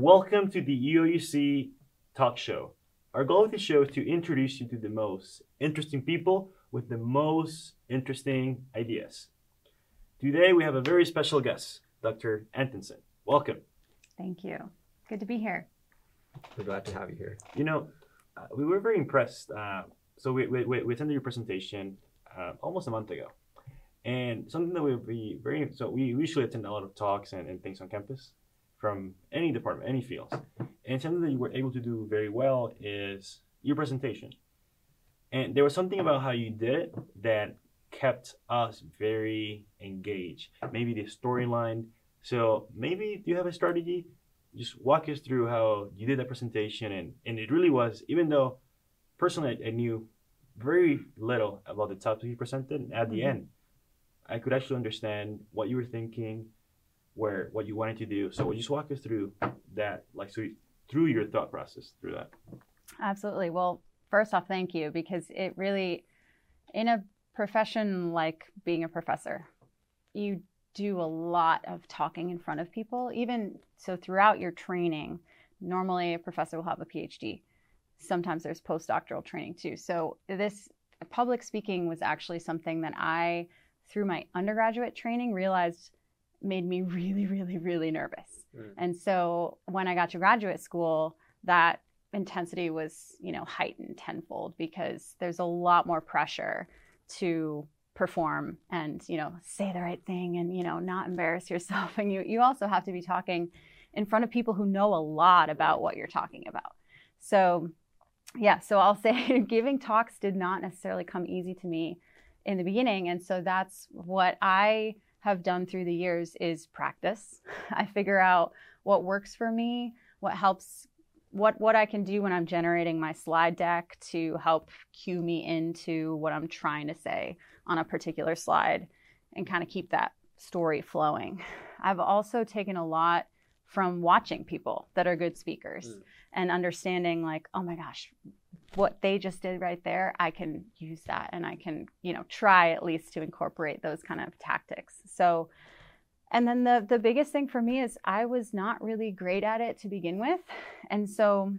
Welcome to the UIUC Talk Show. Our goal of the show is to introduce you to the most interesting people with the most interesting ideas. Today we have a very special guest, Dr. Antonson. Welcome. Thank you. Good to be here. We're glad to have you here. You know, uh, we were very impressed. Uh, so we, we, we attended your presentation uh, almost a month ago. And something that would be very, so we usually attend a lot of talks and, and things on campus from any department, any fields. And something that you were able to do very well is your presentation. And there was something about how you did it that kept us very engaged. Maybe the storyline. So maybe do you have a strategy? Just walk us through how you did that presentation and, and it really was, even though personally I, I knew very little about the topic you presented, at the mm-hmm. end, I could actually understand what you were thinking, where what you wanted to do. So would you just walk us through that, like so through your thought process through that. Absolutely. Well, first off, thank you because it really, in a profession like being a professor, you do a lot of talking in front of people. Even so, throughout your training, normally a professor will have a PhD. Sometimes there's postdoctoral training too. So this public speaking was actually something that I, through my undergraduate training, realized made me really, really, really nervous. Mm. And so when I got to graduate school, that intensity was, you know, heightened tenfold because there's a lot more pressure to perform and, you know, say the right thing and, you know, not embarrass yourself. And you you also have to be talking in front of people who know a lot about what you're talking about. So yeah, so I'll say giving talks did not necessarily come easy to me in the beginning. And so that's what I have done through the years is practice. I figure out what works for me, what helps what what I can do when I'm generating my slide deck to help cue me into what I'm trying to say on a particular slide and kind of keep that story flowing. I've also taken a lot from watching people that are good speakers mm. and understanding like, oh my gosh, what they just did right there, I can use that and I can, you know, try at least to incorporate those kind of tactics. So and then the the biggest thing for me is I was not really great at it to begin with. And so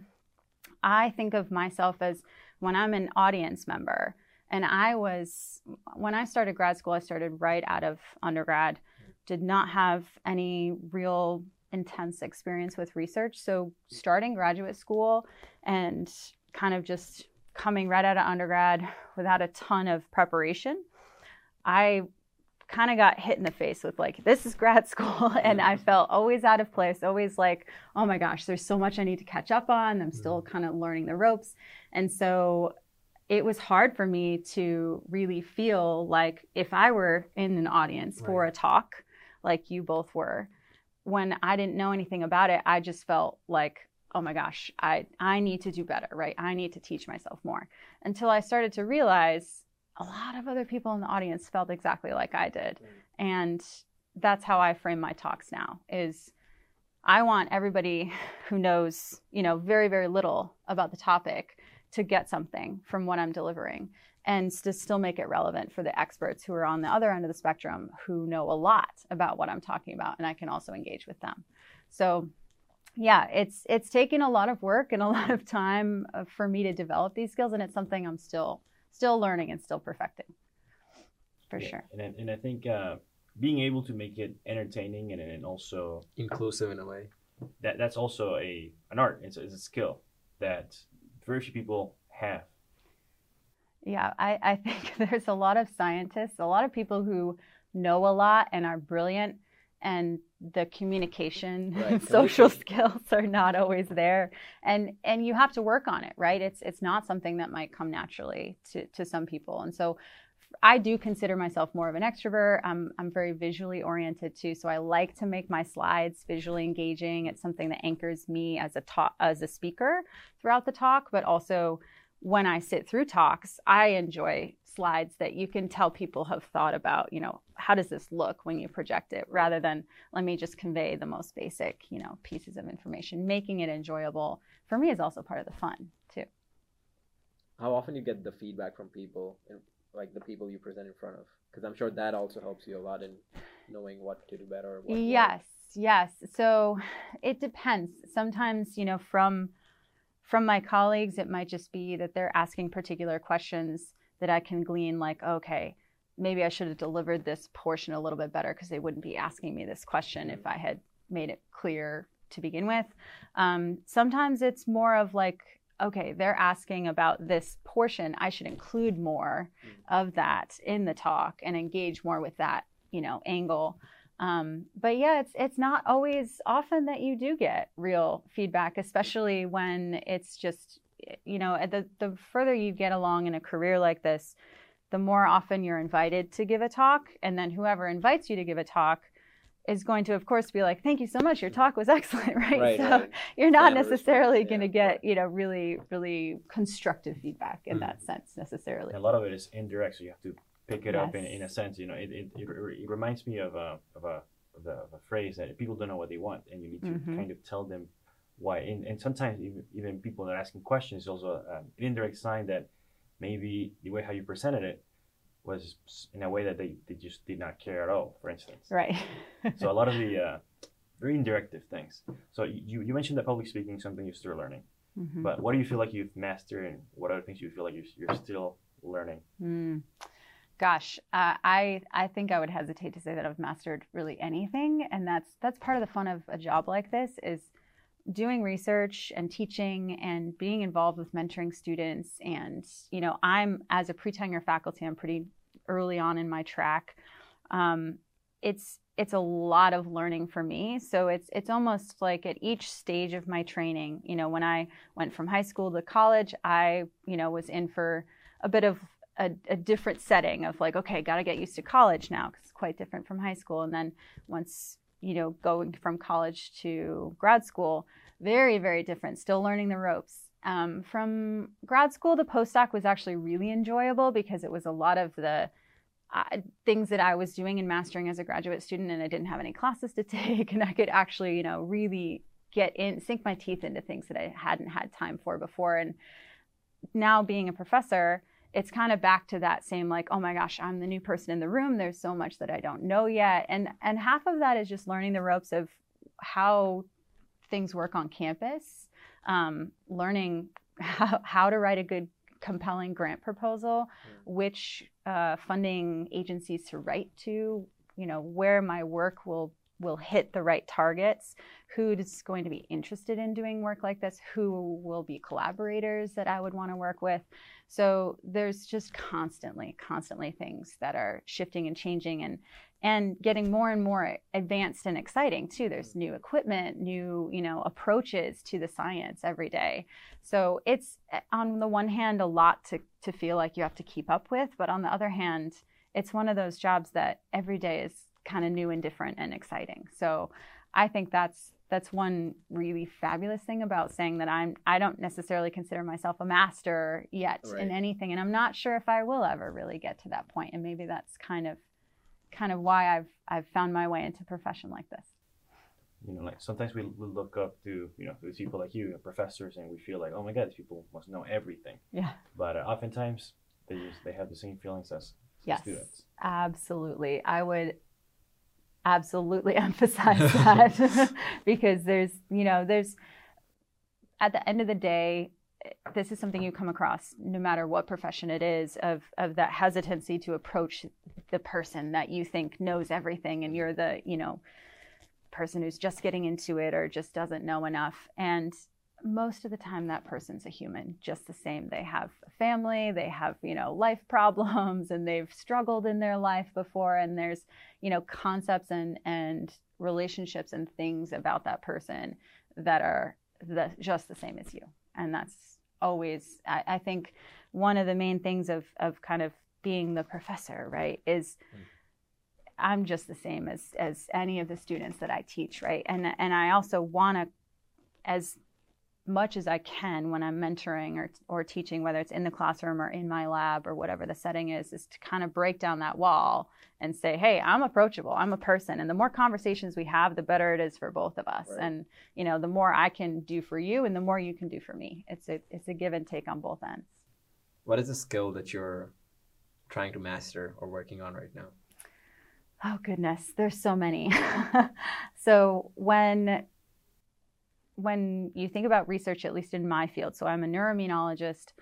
I think of myself as when I'm an audience member and I was when I started grad school, I started right out of undergrad, did not have any real intense experience with research. So starting graduate school and kind of just coming right out of undergrad without a ton of preparation, I kind of got hit in the face with like this is grad school and i felt always out of place always like oh my gosh there's so much i need to catch up on i'm still mm-hmm. kind of learning the ropes and so it was hard for me to really feel like if i were in an audience right. for a talk like you both were when i didn't know anything about it i just felt like oh my gosh, I, I need to do better, right? I need to teach myself more. Until I started to realize a lot of other people in the audience felt exactly like I did. And that's how I frame my talks now is I want everybody who knows, you know, very, very little about the topic to get something from what I'm delivering and to still make it relevant for the experts who are on the other end of the spectrum who know a lot about what I'm talking about and I can also engage with them. So yeah, it's it's taken a lot of work and a lot of time uh, for me to develop these skills, and it's something I'm still still learning and still perfecting, for yeah, sure. And and I think uh, being able to make it entertaining and and also inclusive in a way that that's also a an art. It's, it's a skill that very few people have. Yeah, I, I think there's a lot of scientists, a lot of people who know a lot and are brilliant and the communication right. social skills are not always there and and you have to work on it right it's it's not something that might come naturally to to some people and so I do consider myself more of an extrovert. I'm, I'm very visually oriented too, so I like to make my slides visually engaging. It's something that anchors me as a talk, as a speaker throughout the talk, but also when I sit through talks, I enjoy slides that you can tell people have thought about, you know, how does this look when you project it rather than let me just convey the most basic, you know, pieces of information. Making it enjoyable for me is also part of the fun too. How often you get the feedback from people and like the people you present in front of? Because I'm sure that also helps you a lot in knowing what to do better. yes. yes. So it depends. Sometimes, you know, from from my colleagues, it might just be that they're asking particular questions that I can glean, like, okay, maybe I should have delivered this portion a little bit better because they wouldn't be asking me this question if I had made it clear to begin with. Um, sometimes it's more of like, okay, they're asking about this portion. I should include more of that in the talk and engage more with that, you know, angle. Um, but yeah, it's it's not always often that you do get real feedback, especially when it's just you know the the further you get along in a career like this, the more often you're invited to give a talk, and then whoever invites you to give a talk is going to of course be like thank you so much your talk was excellent right, Right, so right. you're not necessarily yeah, going to get right. you know really really constructive feedback in Mm. that sense necessarily a lot of it is indirect, so you have to pick it up in, in a sense. You know, it, it, it, it reminds me of a of a of a, of a phrase that people don't know what they want, and you need to Mhm. kind of tell them why. And, and sometimes even, even people that are asking questions is also um, an indirect sign that maybe the way how you presented it was in a way that they, they just did not care at all. For instance, right so a lot of the uh, very indirective things. So you you mentioned that public speaking is something you're still learning, Mhm. but what do you feel like you've mastered, and what other things you feel like you're, you're still learning? Mm. Gosh, uh, I I think I would hesitate to say that I've mastered really anything, and that's that's part of the fun of a job like this is doing research and teaching and being involved with mentoring students. And you know, I'm as a pre-tenure faculty, I'm pretty early on in my track. Um, it's it's a lot of learning for me. So it's it's almost like at each stage of my training, you know, when I went from high school to college, I you know was in for a bit of a, a different setting of like, okay, got to get used to college now because it's quite different from high school. And then once, you know, going from college to grad school, very, very different, still learning the ropes. Um, from grad school the postdoc was actually really enjoyable because it was a lot of the uh, things that I was doing and mastering as a graduate student, and I didn't have any classes to take, and I could actually, you know, really get in, sink my teeth into things that I hadn't had time for before. And now being a professor, it's kind of back to that same like, oh my gosh, I'm the new person in the room. There's so much that I don't know yet, and and half of that is just learning the ropes of how things work on campus, um, learning how, how to write a good, compelling grant proposal, which uh, funding agencies to write to, you know, where my work will will hit the right targets, who's going to be interested in doing work like this, who will be collaborators that I would want to work with. So there's just constantly, constantly things that are shifting and changing and and getting more and more advanced and exciting too. There's new equipment, new, you know, approaches to the science every day. So it's on the one hand a lot to to feel like you have to keep up with, but on the other hand, it's one of those jobs that every day is kind of new and different and exciting. So I think that's that's one really fabulous thing about saying that I'm I don't necessarily consider myself a master yet Right. in anything and I'm not sure if I will ever really get to that point and maybe that's kind of kind of why I've I've found my way into a profession like this. you know, like sometimes we, we look up to, you know, these people like you, you know, professors, and we feel like, oh my God, these people must know everything. Yeah. But uh, oftentimes, they just, they have the same feelings as Yes. students. Absolutely. I would absolutely emphasize that because there's, you know, there's at the end of the day, this is something you come across no matter what profession it is of of that hesitancy to approach the person that you think knows everything and you're the, you know, person who's just getting into it or just doesn't know enough. And most of the time that person's a human just the same. They have a family they have you know life problems and they've struggled in their life before and there's you know concepts and and relationships and things about that person that are the, just the same as you. And that's always I, I think one of the main things of of kind of being the professor right is hmm. i'm just the same as as any of the students that i teach right? And and i also want to as much as I can when I'm mentoring or, or teaching, whether it's in the classroom or in my lab or whatever the setting is, is to kind of break down that wall and say, hey, I'm approachable. I'm a person. And the more conversations we have, the better it is for both of us. Right. And, you know, the more I can do for you and the more you can do for me. It's a, it's a give and take on both ends. What is a skill that you're trying to master or working on right now? Oh goodness, there's so many. so when when you think about research, at least in my field, so I'm a neuroimmunologist.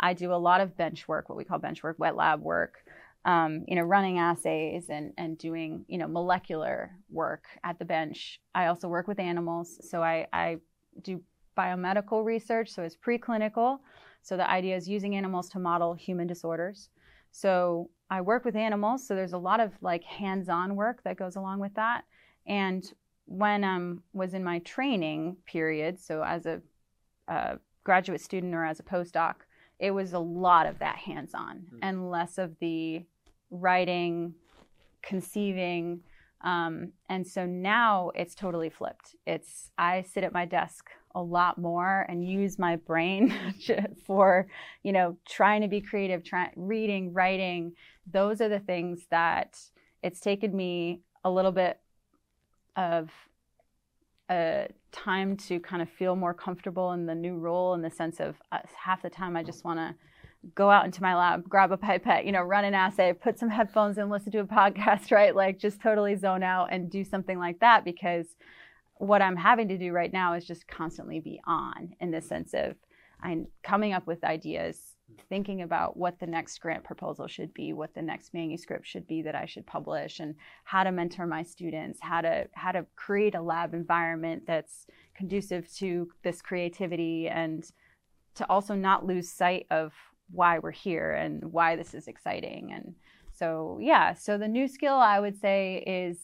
I do a lot of bench work, what we call bench work, wet lab work. Um, you know, running assays and and doing you know molecular work at the bench. I also work with animals, so I I do biomedical research, so it's preclinical. So the idea is using animals to model human disorders. So I work with animals, so there's a lot of like hands-on work that goes along with that. And when I um, was in my training period, so as a, a graduate student or as a postdoc, it was a lot of that hands-on mm-hmm. and less of the writing, conceiving. Um, and so now it's totally flipped. It's I sit at my desk a lot more and use my brain for you know trying to be creative trying reading writing those are the things that it's taken me a little bit of a time to kind of feel more comfortable in the new role in the sense of uh, half the time I just want to go out into my lab, grab a pipette, you know, run an assay, put some headphones in, listen to a podcast, right? Like just totally zone out and do something like that because what I'm having to do right now is just constantly be on in the sense of I'm coming up with ideas, thinking about what the next grant proposal should be, what the next manuscript should be that I should publish, and how to mentor my students, how to how to create a lab environment that's conducive to this creativity and to also not lose sight of why we're here and why this is exciting. And so yeah, so the new skill I would say is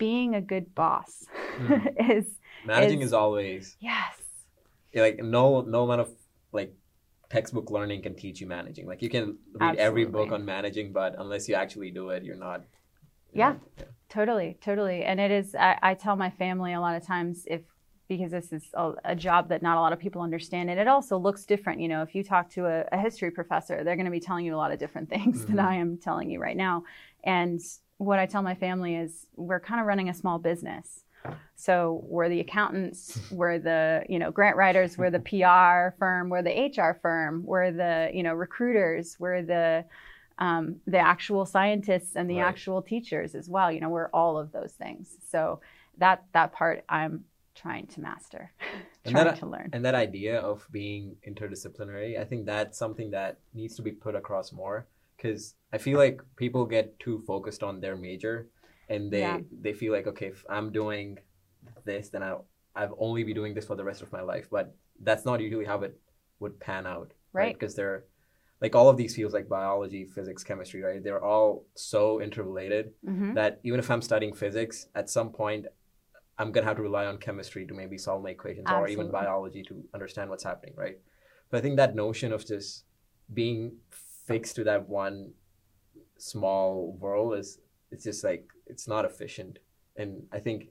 being a good boss mm. is managing is, is, always yes like no no amount of like textbook learning can teach you managing like you can read Absolutely. every book on managing but unless you actually do it you're not yeah, yeah, totally totally and it is I, I, tell my family a lot of times if because this is a, a, job that not a lot of people understand and it also looks different you know if you talk to a, a history professor they're going to be telling you a lot of different things mm-hmm. than i am telling you right now and what I tell my family is we're kind of running a small business. So we're the accountants, we're the you know grant writers, we're the PR firm, we're the HR firm, we're the you know recruiters, we're the um, the actual scientists and the right. actual teachers as well. You know we're all of those things. So that that part I'm trying to master, trying that, to learn. And that idea of being interdisciplinary, I think that's something that needs to be put across more because I feel like people get too focused on their major, and they yeah. they feel like okay, if I'm doing this, then I I've only be doing this for the rest of my life. But that's not usually how it would pan out, right? Because right? they're like all of these fields like biology, physics, chemistry, right? They're all so interrelated mm-hmm. that even if I'm studying physics, at some point I'm gonna have to rely on chemistry to maybe solve my equations Absolutely. or even biology to understand what's happening, right? But I think that notion of just being fixed to that one small world is it's just like it's not efficient. And i think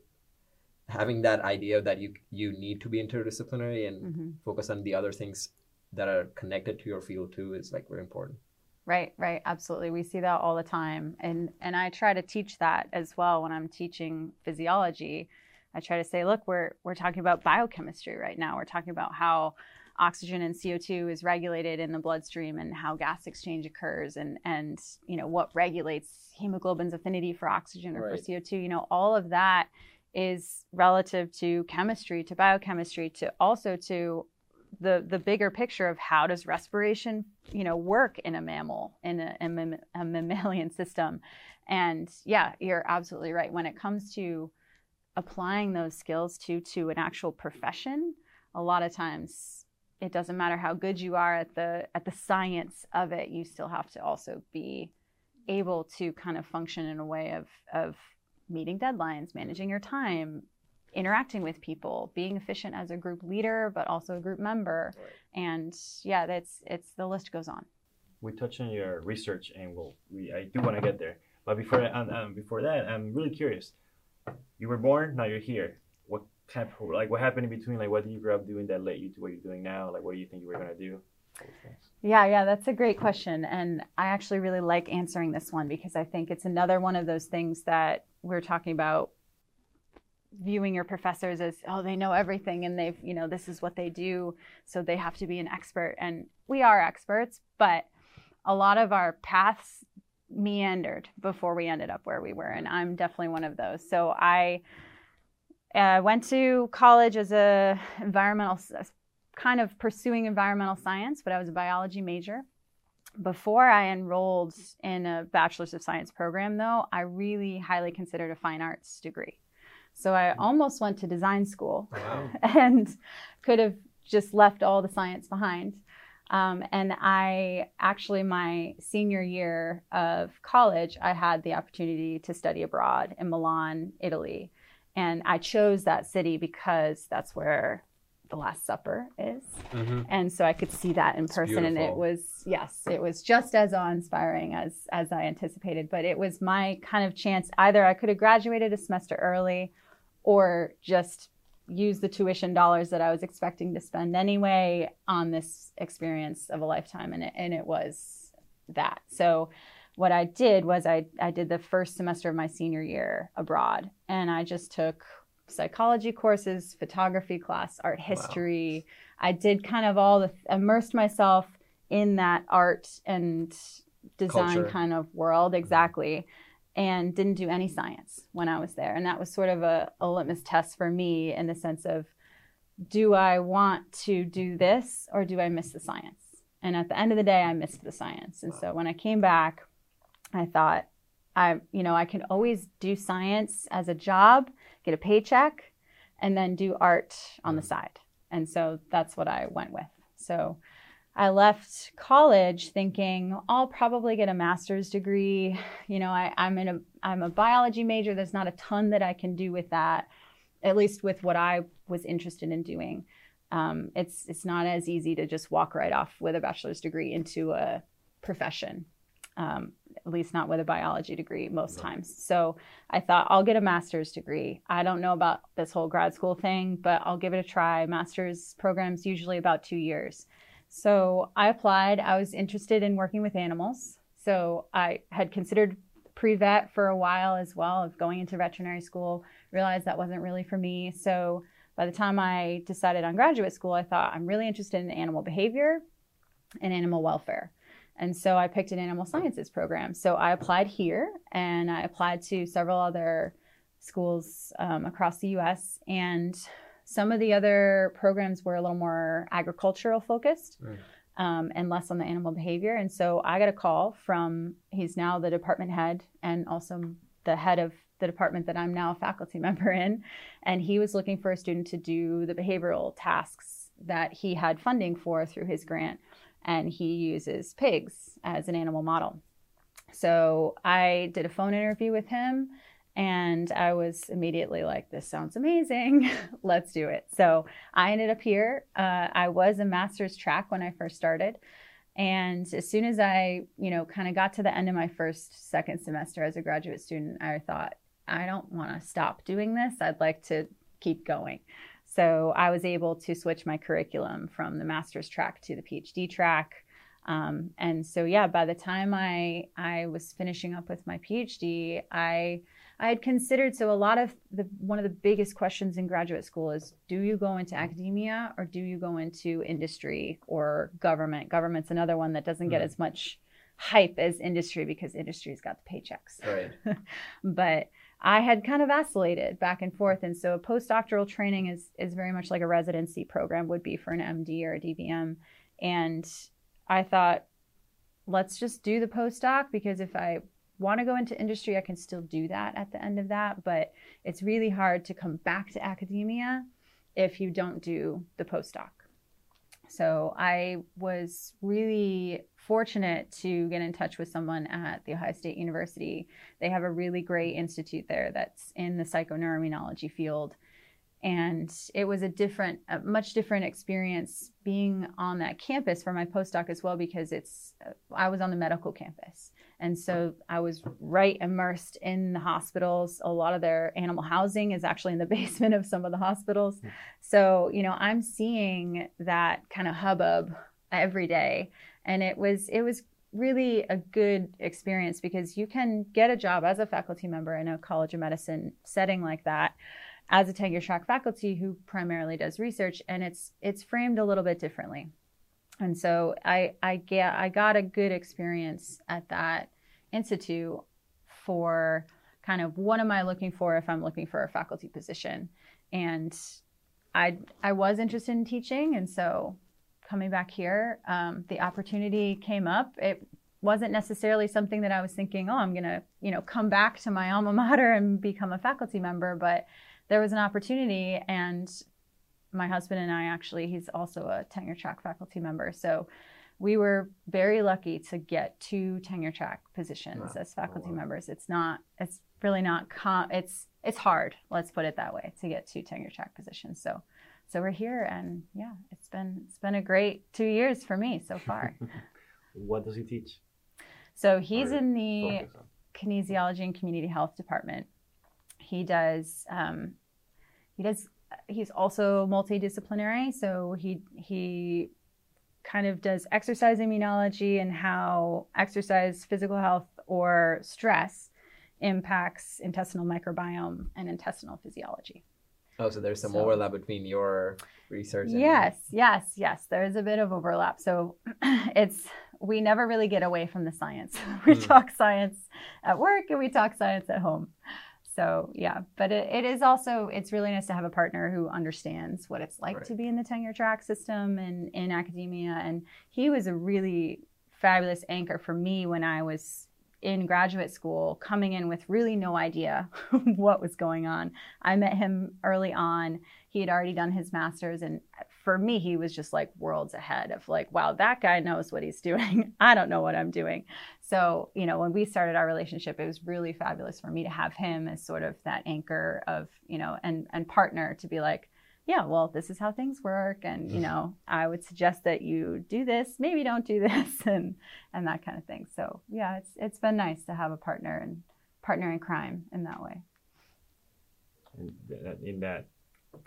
having that idea that you you need to be interdisciplinary and mm-hmm. focus on the other things that are connected to your field too is like very important. Right right. Absolutely. We see that all the time. And and i try to teach that as well when i'm teaching physiology. I try to say look we're we're talking about biochemistry right now. We're talking about how oxygen and CO2 is regulated in the bloodstream and how gas exchange occurs and and you know what regulates hemoglobin's affinity for oxygen or right. for CO2 you know all of that is relative to chemistry to biochemistry to also to the the bigger picture of how does respiration you know work in a mammal in a, a, a mammalian system. And yeah you're absolutely right. When it comes to applying those skills to to an actual profession a lot of times it doesn't matter how good you are at the at the science of it you still have to also be able to kind of function in a way of of meeting deadlines managing your time interacting with people being efficient as a group leader but also a group member. Right. and yeah that's it's the list goes on. We touched on your research and we'll we i do want to get there. But before um, um, before that i'm really curious. You were born now you're here of like what happened in between? Like, what did you grow up doing that led you to what you're doing now? Like, what do you think you were gonna do? Yeah, yeah, that's a great question. And I actually really like answering this one because I think it's another one of those things that we're talking about viewing your professors as, oh, they know everything and they've, you know, this is what they do. So they have to be an expert. And we are experts, but a lot of our paths meandered before we ended up where we were, and I'm definitely one of those. So I uh, went to college as a environmental, kind of pursuing environmental science, but I was a biology major. Before I enrolled in a bachelor's of science program, though, I really highly considered a fine arts degree. So I mm. almost went to design school wow. and could have just left all the science behind. Um, and I actually, my senior year of college, I had the opportunity to study abroad in Milan, Italy. And I chose that city because that's where the Last Supper is. Mm-hmm. And so I could see that in person. And it was, yes, it was just as awe inspiring as, as I anticipated. But it was my kind of chance either I could have graduated a semester early or just use the tuition dollars that I was expecting to spend anyway on this experience of a lifetime. And it, and it was that. So what I did was I, I did the first semester of my senior year abroad and I just took psychology courses, photography class, art history. Wow. I did kind of all the, immersed myself in that art and design Culture. kind of world. Mm-hmm. Exactly and didn't do any science when I was there. And that was sort of a, a litmus test for me in the sense of do I want to do this or do I miss the science? And at the end of the day, I missed the science. And so when I came back, I thought, I, you know, I can always do science as a job, get a paycheck, and then do art on the side. And so that's what I went with. So I left college thinking I'll probably get a master's degree. You know, I, am in a I'm a biology major. There's not a ton that I can do with that, at least with what I was interested in doing. Um, it's it's not as easy to just walk right off with a bachelor's degree into a profession. Um, at least not with a biology degree most no. times. So I thought I'll get a master's degree. I don't know about this whole grad school thing, but I'll give it a try. Master's programs usually about two years. So I applied. I was interested in working with animals. So I had considered pre vet for a while as well, of going into veterinary school, realized that wasn't really for me. So by the time I decided on graduate school, I thought I'm really interested in animal behavior and animal welfare. And so I picked an animal sciences program. So I applied here and I applied to several other schools um, across the US. And some of the other programs were a little more agricultural focused um, and less on the animal behavior. And so I got a call from, he's now the department head and also the head of the department that I'm now a faculty member in. And he was looking for a student to do the behavioral tasks that he had funding for through his grant. And he uses pigs as an animal model. So I did a phone interview with him and I was immediately like, this sounds amazing. Let's do it. So I ended up here. Uh, I was a master's track when I first started. And as soon as I, you know, kind of got to the end of my first, second semester as a graduate student, I thought, I don't want to stop doing this. I'd like to keep going. So I was able to switch my curriculum from the master's track to the PhD track. Um, and so, yeah, by the time I, I was finishing up with my PhD, I I had considered so a lot of the one of the biggest questions in graduate school is do you go into academia or do you go into industry or government? Government's another one that doesn't get mm. as much hype as industry because industry's got the paychecks. Right. but I had kind of vacillated back and forth. And so a postdoctoral training is is very much like a residency program would be for an MD or a DVM. And I thought, let's just do the postdoc because if I want to go into industry, I can still do that at the end of that. But it's really hard to come back to academia if you don't do the postdoc. So I was really fortunate to get in touch with someone at The Ohio State University. They have a really great institute there that's in the psychoneuroimmunology field. And it was a different a much different experience being on that campus for my postdoc as well because it's i was on the medical campus. And so i was right immersed in the hospitals. A lot of their animal housing is actually in the basement of some of the hospitals. Hmm. so you know i'm seeing that kind of hubbub every day and it was it was really a good experience because you can get a job as a faculty member in a college of medicine setting like that as a tenure track faculty who primarily does research and it's it's framed a little bit differently and so i i get i got a good experience at that institute for kind of what am I looking for if I'm looking for a faculty position. And I I was interested in teaching, and so coming back here, um, the opportunity came up. It wasn't necessarily something that I was thinking, oh, I'm gonna you know come back to my alma mater and become a faculty member, but there was an opportunity, and my husband and I actually, he's also a tenure track faculty member, so we were very lucky to get two tenure track positions wow. as faculty wow. members. It's not, it's really not, com- it's, it's hard. Let's put it that way to get two tenure track positions. So, so we're here and yeah, it's been, it's been a great two years for me so far. what does he teach? So he's in the kinesiology and community health department. He does, um, he does, he's also multidisciplinary. So he, he kind of does exercise immunology and how exercise, physical health, or stress impacts intestinal microbiome and intestinal physiology. Oh, so there's some so, overlap between your research. And yes, yes, yes. There is a bit of overlap. So it's we never really get away from the science. we mm. talk science at work and we talk science at home so yeah but it, it is also it's really nice to have a partner who understands what it's like right. to be in the tenure track system and in academia and he was a really fabulous anchor for me when i was in graduate school coming in with really no idea what was going on. I met him early on. He had already done his master's and for me he was just like worlds ahead of like wow that guy knows what he's doing. I don't know what i'm doing. So, you know, when we started our relationship, it was really fabulous for me to have him as sort of that anchor of, you know, and and partner to be like, yeah, well, this is how things work, and you mm-hmm. know, I would suggest that you do this, maybe don't do this, and and that kind of thing. So, yeah, it's it's been nice to have a partner and partner in crime in that way. And in that,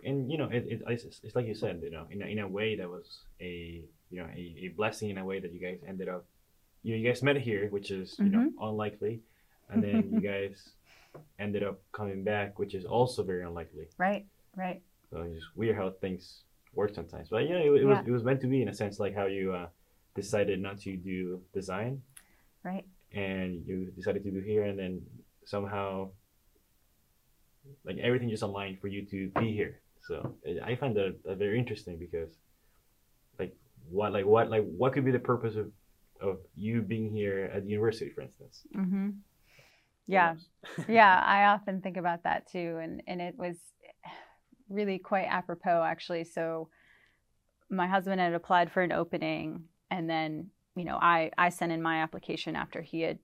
and you know, it, it it's, it's like you said, you know, in a, in a way that was a you know a, a blessing in a way that you guys ended up you, know, you guys met here, which is you mm-hmm. know unlikely, and then you guys ended up coming back, which is also very unlikely. Right. Right. So it's just weird how things work sometimes. But yeah, it, it yeah. was it was meant to be in a sense, like how you uh, decided not to do design. Right. And you decided to do here, and then somehow, like everything just aligned for you to be here. So I find that, that very interesting because, like, what like what like what could be the purpose of of you being here at the university, for instance. Mm-hmm. Yeah, yeah, I often think about that too, and and it was really quite apropos actually. So my husband had applied for an opening, and then you know I I sent in my application after he had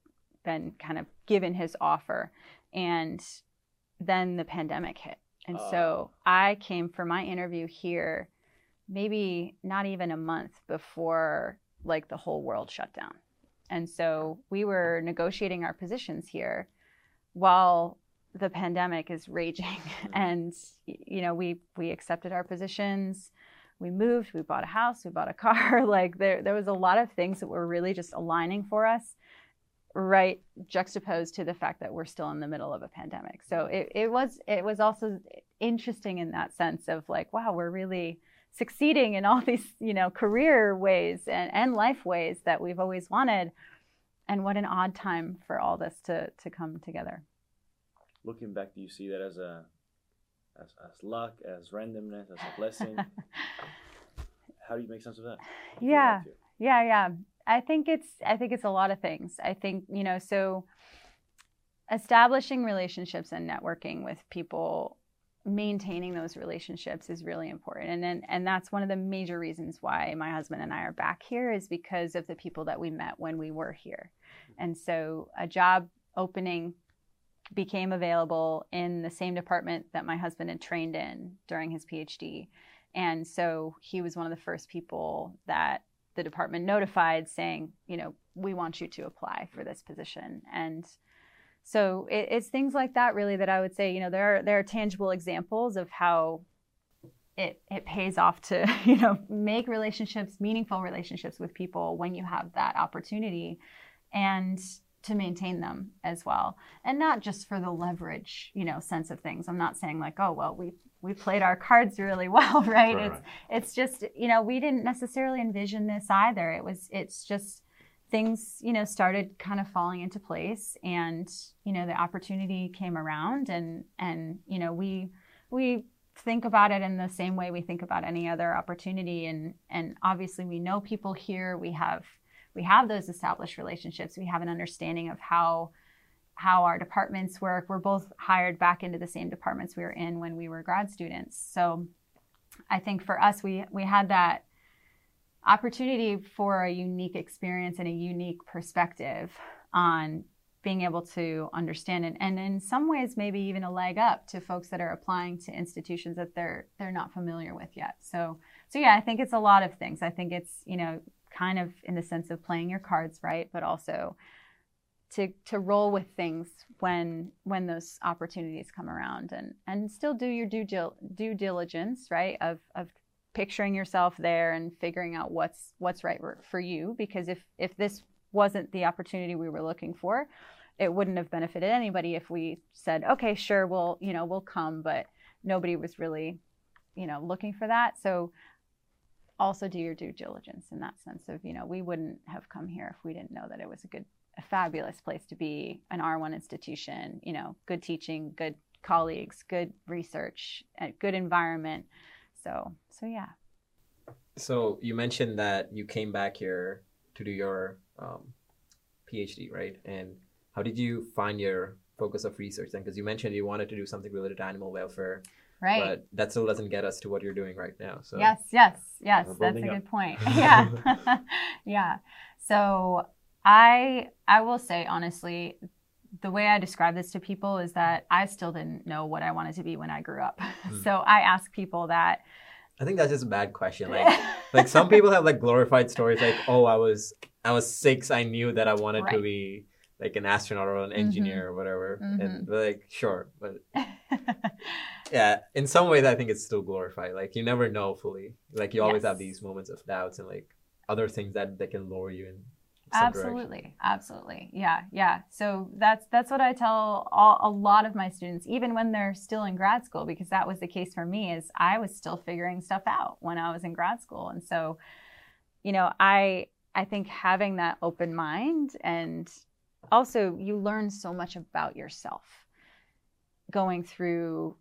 been kind of given his offer, and then the pandemic hit, and uh. so I came for my interview here maybe not even a month before like the whole world shut down. And so we were negotiating our positions here while the pandemic is raging. Mm-hmm. and you know, we we accepted our positions. We moved, we bought a house, we bought a car. like there there was a lot of things that were really just aligning for us right juxtaposed to the fact that we're still in the middle of a pandemic. So it, it was it was also interesting in that sense of like, wow, we're really succeeding in all these, you know, career ways and, and life ways that we've always wanted. And what an odd time for all this to, to come together. Looking back, do you see that as a as, as luck, as randomness, as a blessing? How do you make sense of that? Yeah. Yeah, yeah. I think it's I think it's a lot of things. I think, you know, so establishing relationships and networking with people maintaining those relationships is really important and, and and that's one of the major reasons why my husband and I are back here is because of the people that we met when we were here mm-hmm. and so a job opening became available in the same department that my husband had trained in during his PhD and so he was one of the first people that the department notified saying you know we want you to apply for this position. And so it, it's things like that really that I would say, you know, there are there are tangible examples of how it it pays off to, you know, make relationships, meaningful relationships with people when you have that opportunity. And to maintain them as well. And not just for the leverage, you know, sense of things. I'm not saying like, oh well, we we played our cards really well, right? right. It's it's just, you know, we didn't necessarily envision this either. It was it's just things, you know, started kind of falling into place and, you know, the opportunity came around and, and, you know, we, we think about it in the same way we think about any other opportunity. And, and obviously we know people here, we have, we have those established relationships. We have an understanding of how, how our departments work. We're both hired back into the same departments we were in when we were grad students. So I think for us, we, we had that opportunity for a unique experience and a unique perspective on being able to understand it and in some ways maybe even a leg up to folks that are applying to institutions that they're they're not familiar with yet so so yeah i think it's a lot of things i think it's you know kind of in the sense of playing your cards right but also to to roll with things when when those opportunities come around and and still do your due due diligence right of of picturing yourself there and figuring out what's what's right for you. Because if if this wasn't the opportunity we were looking for it wouldn't have benefited anybody if we said okay sure we'll you know we'll come but nobody was really you know looking for that. So also do your due diligence in that sense of you know we wouldn't have come here if we didn't know that it was a good a fabulous place to be an r1 institution you know good teaching good colleagues good research good environment so, so yeah. So you mentioned that you came back here to do your um, PhD, right? And how did you find your focus of research then? Because you mentioned you wanted to do something related to animal welfare. Right. But that still doesn't get us to what you're doing right now. So yes, yes, yes, that's a up. good point. yeah, yeah. So I I will say honestly, the way I describe this to people is that I still didn't know what I wanted to be when I grew up. Mm. So I ask people that. I think that's just a bad question. Like, like some people have like glorified stories, like, "Oh, I was, I was six. I knew that I wanted right. to be like an astronaut or an mm-hmm. engineer mm-hmm. or whatever." Mm-hmm. And like, sure, but yeah, in some ways, I think it's still glorified. Like, you never know fully. Like, you always yes. have these moments of doubts and like other things that that can lower you in absolutely direction. absolutely yeah yeah so that's that's what i tell all, a lot of my students even when they're still in grad school because that was the case for me is i was still figuring stuff out when i was in grad school and so you know i i think having that open mind and also you learn so much about yourself going through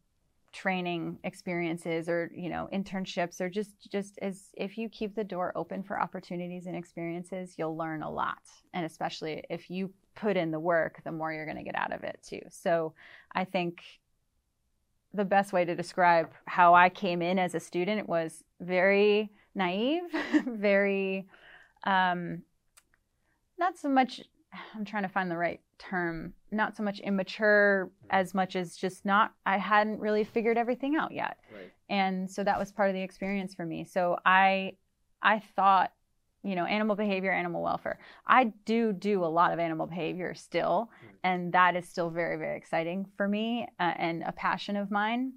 training experiences or you know internships or just just as if you keep the door open for opportunities and experiences you'll learn a lot. And especially if you put in the work the more you're going to get out of it too. So i think the best way to describe how i came in as a student was very naive very um not so much i'm trying to find the right term. Not so much immature as much as just not i hadn't really figured everything out yet. Right. and so that was part of the experience for me. So i i thought you know animal behavior animal welfare. I do do a lot of animal behavior still mm. and that is still very very exciting for me uh, and a passion of mine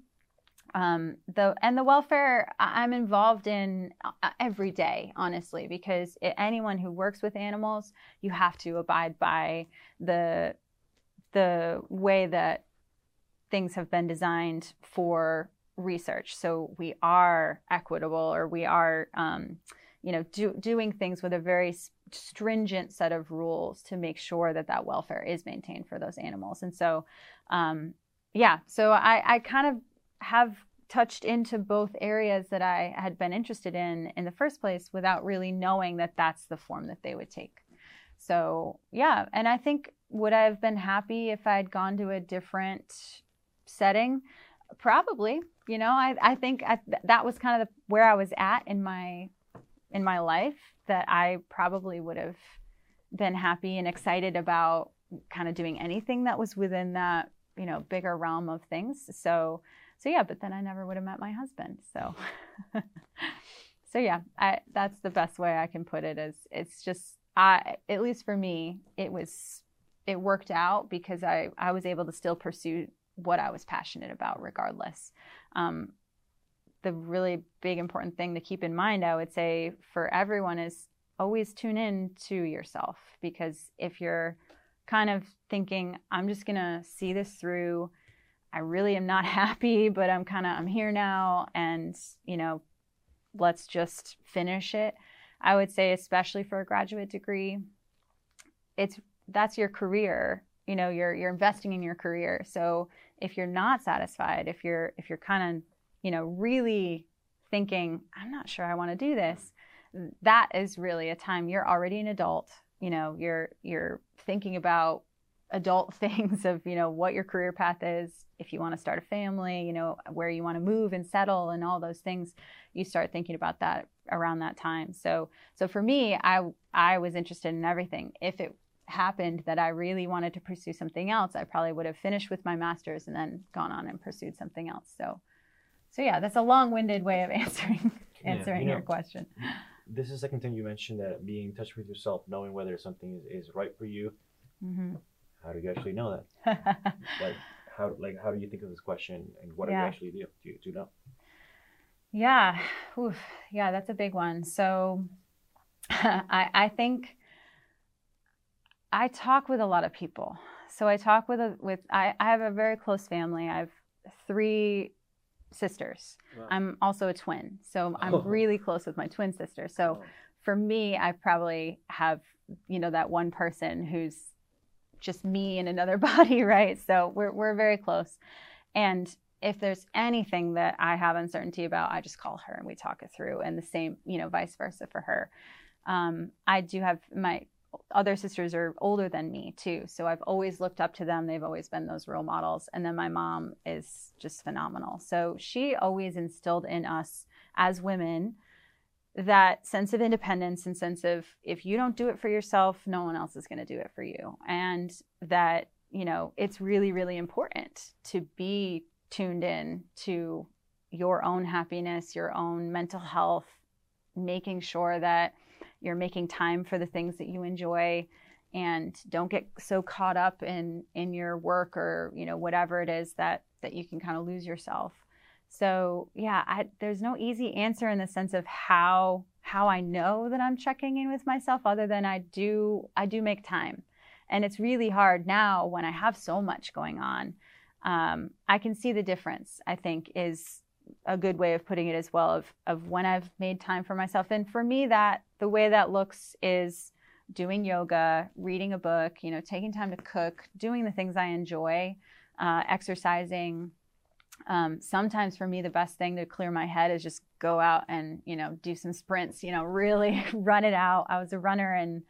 um, the and the welfare I'm involved in uh, every day, honestly, because anyone who works with animals, you have to abide by the the way that things have been designed for research. So we are equitable, or we are, um, you know, do, doing things with a very stringent set of rules to make sure that that welfare is maintained for those animals. And so, um, yeah, so I, I kind of have touched into both areas that I had been interested in in the first place without really knowing that that's the form that they would take. So, yeah, and I think would I have been happy if I'd gone to a different setting? Probably. You know, I, I think I, that was kind of the, where I was at in my in my life that I probably would have been happy and excited about kind of doing anything that was within that you know bigger realm of things so so yeah but then i never would have met my husband so so yeah I, that's the best way i can put it is it's just i at least for me it was it worked out because i i was able to still pursue what i was passionate about regardless um, the really big important thing to keep in mind i would say for everyone is always tune in to yourself because if you're kind of thinking, I'm just to see this through. I really am not happy, but I'm kind of, I'm here now and, you know, let's just finish it. I would say, especially for a graduate degree, it's that's your career. You know, you're you're investing in your career. So if you're not satisfied, if you're if you're kind of, you know, really thinking, I'm not sure I want to do this, that is really a time you're already an adult. You know, you're you're thinking about adult things of, you know, what your career path is, if you want to start a family, you know, where you want to move and settle and all those things, you start thinking about that around that time. So so for me, I I was interested in everything. If it happened that I really wanted to pursue something else, I probably would have finished with my masters and then gone on and pursued something else. So so yeah, that's a long-winded way of answering answering yeah, you know, your question. This is the second time you mentioned that being in touch with yourself, knowing whether something is, is right for you. Mm-hmm. How do you actually know that? like how like how do you think of this question and what yeah. do you actually do? Do you, do you know? Yeah, Oof. yeah, that's a big one. So I I think I talk with a lot of people. So I talk with a with I, I have a very close family. I have three sisters. Wow. I'm also a twin. So I'm oh. really close with my twin sister. So oh. for me, I probably have, you know, that one person who's just me in another body, right? So we're we're very close. And if there's anything that I have uncertainty about, I just call her and we talk it through. And the same, you know, vice versa for her. Um, I do have my other sisters are older than me too. So I've always looked up to them. They've always been those role models. And then my mom is just phenomenal. So she always instilled in us as women that sense of independence and sense of if you don't do it for yourself, no one else is going to do it for you. And that, you know, it's really, really important to be tuned in to your own happiness, your own mental health, making sure that you're making time for the things that you enjoy and don't get so caught up in in your work or you know whatever it is that that you can kind of lose yourself so yeah I, there's no easy answer in the sense of how how i know that i'm checking in with myself other than i do i do make time and it's really hard now when i have so much going on um, i can see the difference i think is a good way of putting it as well of, of when I've made time for myself. And for me, that the way that looks is doing yoga, reading a book, you know, taking time to cook, doing the things I enjoy, uh, exercising. Um, sometimes for me, the best thing to clear my head is just go out and, you know, do some sprints, you know, really run it out. I was a runner and,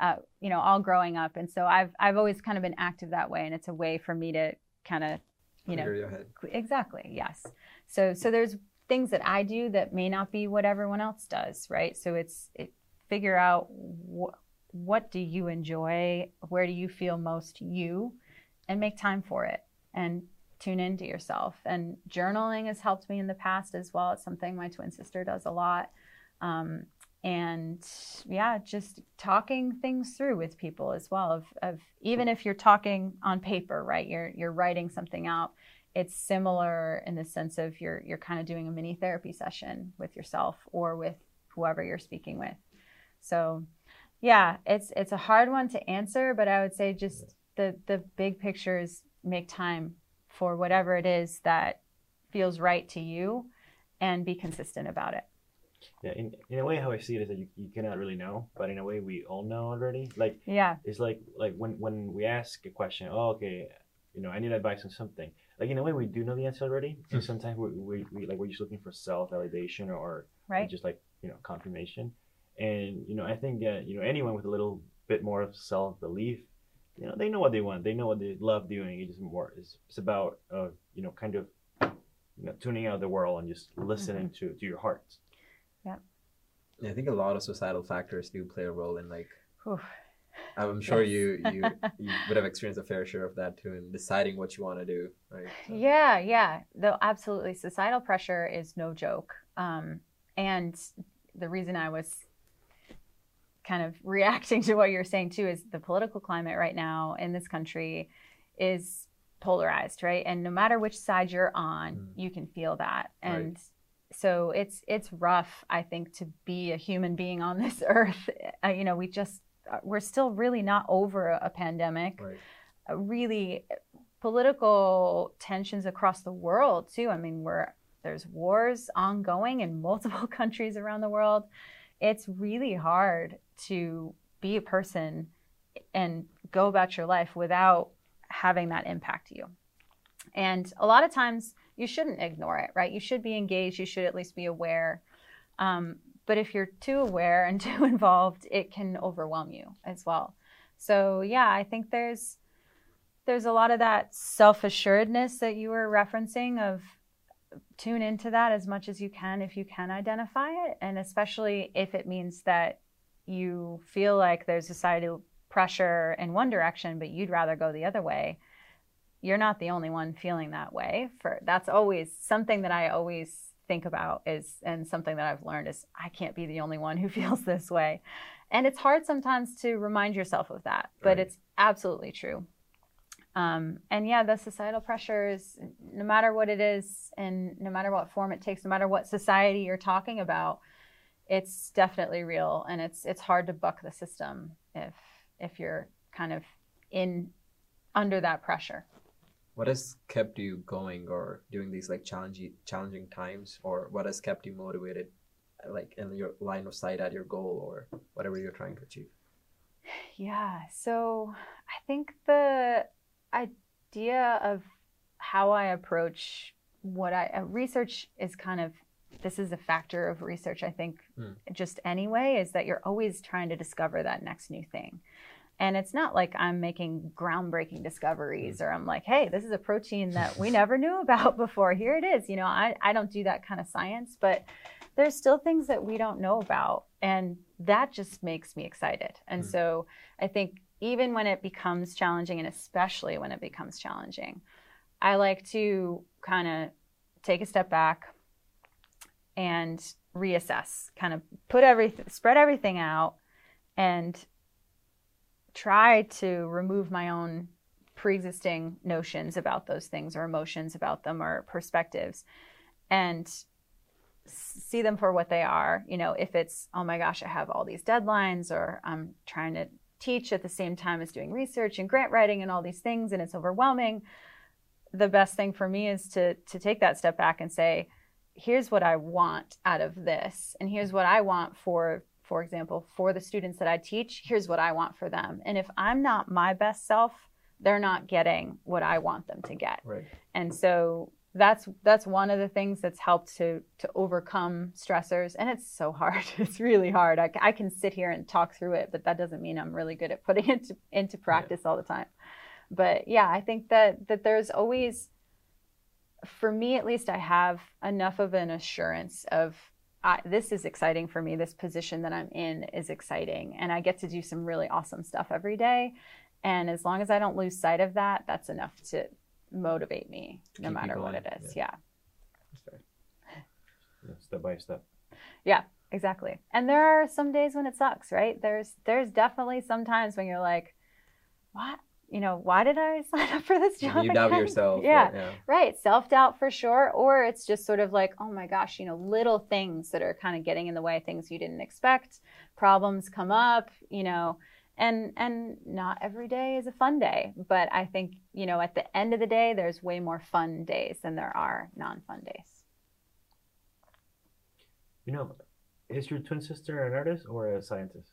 uh, you know, all growing up. And so I've, I've always kind of been active that way. And it's a way for me to kind of, you know, exactly. Yes. So so there's things that I do that may not be what everyone else does, right? So it's it, figure out wh- what do you enjoy, where do you feel most you, and make time for it and tune into yourself. And journaling has helped me in the past as well. It's something my twin sister does a lot. Um, and yeah, just talking things through with people as well. Of, of even if you're talking on paper, right? You're you're writing something out it's similar in the sense of you're you're kind of doing a mini therapy session with yourself or with whoever you're speaking with. So, yeah, it's it's a hard one to answer, but I would say just the the big picture is make time for whatever it is that feels right to you and be consistent about it. Yeah, in, in a way, how I see it is that you, you cannot really know, but in a way, we all know already. Like, yeah, it's like like when when we ask a question, oh, okay, you know, I need advice on something like in a way we do know the answer already. So mm. sometimes we, we, we like we're just looking for self validation or right. just like you know confirmation. And you know I think that you know anyone with a little bit more of self belief, you know they know what they want. They know what they love doing. It's more. It's, it's about uh, you know kind of you know tuning out the world and just listening mm-hmm. to to your heart. Yeah. yeah. I think a lot of societal factors do play a role in like. Whew I'm sure yes. you, you you would have experienced a fair share of that too in deciding what you want to do. Right? So. Yeah, yeah. Though absolutely, societal pressure is no joke. Um, and the reason I was kind of reacting to what you're saying too is the political climate right now in this country is polarized, right? And no matter which side you're on, mm. you can feel that. And right. so it's it's rough, I think, to be a human being on this earth. Uh, you know, we just uh, we're still really not over a, pandemic. Right. Uh, really, political tensions across the world too. I mean, we're there's wars ongoing in multiple countries around the world. It's really hard to be a person and go about your life without having that impact you. And a lot of times you shouldn't ignore it, right? You should be engaged. You should at least be aware. Um, but if you're too aware and too involved, it can overwhelm you as well. So yeah, I think there's there's a lot of that self-assuredness that you were referencing of tune into that as much as you can if you can identify it and especially if it means that you feel like there's societal pressure in one direction but you'd rather go the other way you're not the only one feeling that way. For that's always something that i always think about is and something that i've learned is i can't be the only one who feels this way. And it's hard sometimes to remind yourself of that but right. it's absolutely true. Um, and yeah the societal pressures no matter what it is and no matter what form it takes no matter what society you're talking about it's definitely real and it's it's hard to buck the system if if you're kind of in under that pressure. What has kept you going or doing these like challenging challenging times or what has kept you motivated like in your line of sight at your goal or whatever you're trying to achieve? Yeah so i think the idea of how i approach what i uh, research is kind of this is a factor of research i think mm. just anyway is that you're always trying to discover that next new thing and it's not like I'm making groundbreaking discoveries mm. or I'm like, hey, this is a protein that we never knew about before. Here it is. You know, I, I don't do that kind of science, but there's still things that we don't know about. And that just makes me excited. And mm. so I think even when it becomes challenging, and especially when it becomes challenging, I like to kind of take a step back and reassess, kind of put everything, spread everything out and try to remove my own pre-existing notions about those things or emotions about them or perspectives and see them for what they are. You know if it's oh my gosh i have all these deadlines or i'm trying to teach at the same time as doing research and grant writing and all these things and it's overwhelming the best thing for me is to to take that step back and say here's what i want out of this and here's what i want for for example, for the students that I teach, here's what I want for them. And if I'm not my best self, they're not getting what I want them to get. Right. And so that's that's one of the things that's helped to to overcome stressors and it's so hard it's really hard I, I can sit here and talk through it but that doesn't mean i'm really good at putting it into, into practice yeah. all the time but yeah i think that that there's always for me at least i have enough of an assurance of I, this is exciting for me. This position that I'm in is exciting, and I get to do some really awesome stuff every day. And as long as I don't lose sight of that, that's enough to motivate me, to no matter what it is. Yeah. yeah. yeah. Step by step. Yeah, exactly. And there are some days when it sucks, right? There's there's definitely some times when you're like, what? You know, why did I sign up for this job? You doubt yourself. Yeah, yeah. right. Self doubt for sure. Or it's just sort of like, oh my gosh, you know, little things that are kind of getting in the way, things you didn't expect, problems come up, you know, and and not every day is a fun day. But I think, you know, at the end of the day, there's way more fun days than there are non fun days. You know, is your twin sister an artist or a scientist?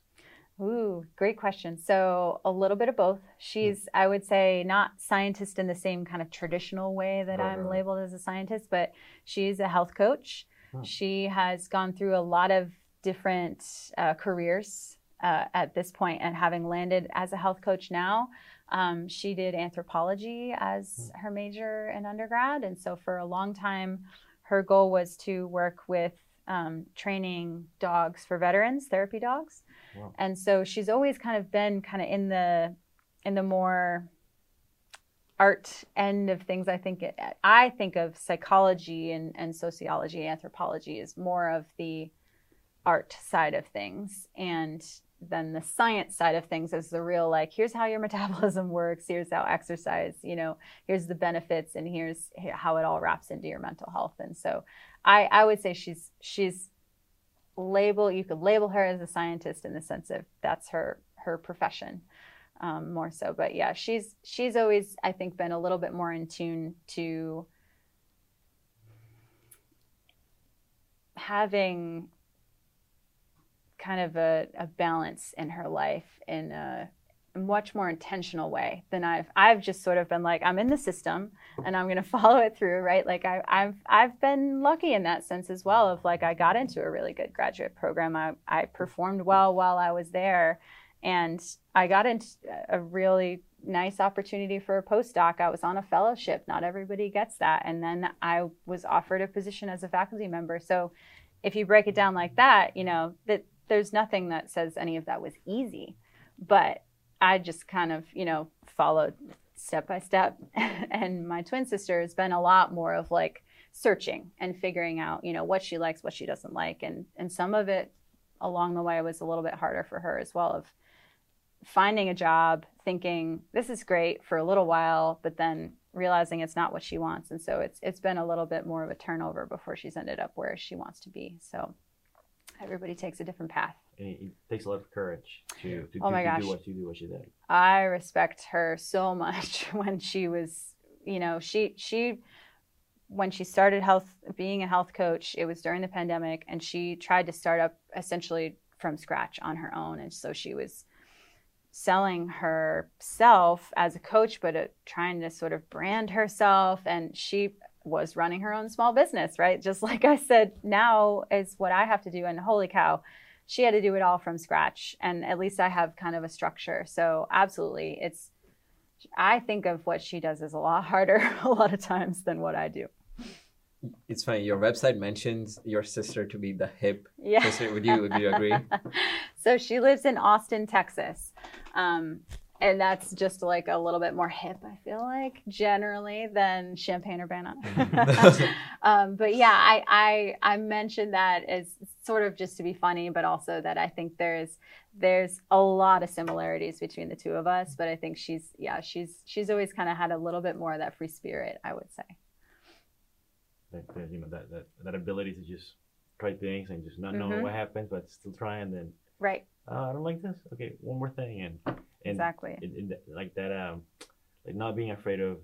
Ooh, great question. So a little bit of both. She's, I would say, not scientist in the same kind of traditional way that I'm labeled as a scientist, but she's a health coach. She has gone through a lot of different uh, careers uh, at this point, and having landed as a health coach now, um, she did anthropology as hmm. her major in undergrad, and so for a long time, her goal was to work with um, training dogs for veterans, therapy dogs. And so she's always kind of been kind of in the in the more art end of things. I think it, I think of psychology and, and sociology, anthropology is more of the art side of things, and then the science side of things is the real like here's how your metabolism works. Here's how exercise you know here's the benefits and here's how it all wraps into your mental health. And so i i would say she's she's label you could label her as a scientist in the sense of that's her her profession um, more so. But yeah she's she's always i think been a little bit more in tune to having kind of a, a balance in her life in a much more intentional way than I've I've just sort of been like I'm in the system and I'm going to follow it through right? Like I, I've I've been lucky in that sense as well of like I got into a really good graduate program. I, I performed well while I was there and I got into a really nice opportunity for a postdoc. I was on a fellowship. Not everybody gets that. And then I was offered a position as a faculty member. So if you break it down like that you know that there's nothing that says any of that was easy. But I just kind of, you know, followed step by step. and my twin sister has been a lot more of like searching and figuring out, you know, what she likes, what she doesn't like. And and some of it along the way was a little bit harder for her as well of finding a job, thinking this is great for a little while, but then realizing it's not what she wants. And so it's it's been a little bit more of a turnover before she's ended up where she wants to be. So everybody takes a different path and it, takes a lot of courage to, to, oh my to, gosh. do what you do what she did. I respect her so much when she was, you know, she she when she started health being a health coach, it was during the pandemic and she tried to start up essentially from scratch on her own and so she was selling herself as a coach but uh, trying to sort of brand herself and she was running her own small business, right? Just like I said, now is what I have to do and holy cow she had to do it all from scratch and at least i have kind of a structure. So absolutely it's i think of what she does as a lot harder a lot of times than what i do. It's funny your website mentions your sister to be the hip yeah. sister. Would you would you agree? So she lives in austin texas. Um, and that's just like a little bit more hip i feel like generally than Champaign Urbana um, but yeah I, I i mentioned that as sort of just to be funny but also that i think there's there's a lot of similarities between the two of us but i think she's yeah she's she's always kind of had a little bit more of that free spirit i would say. That, you know that, that that ability to just try things and just not know mm-hmm. what happens but still try and then right. Oh, i don't like this? Okay one more thing and and exactly. Like that, um, like not being afraid of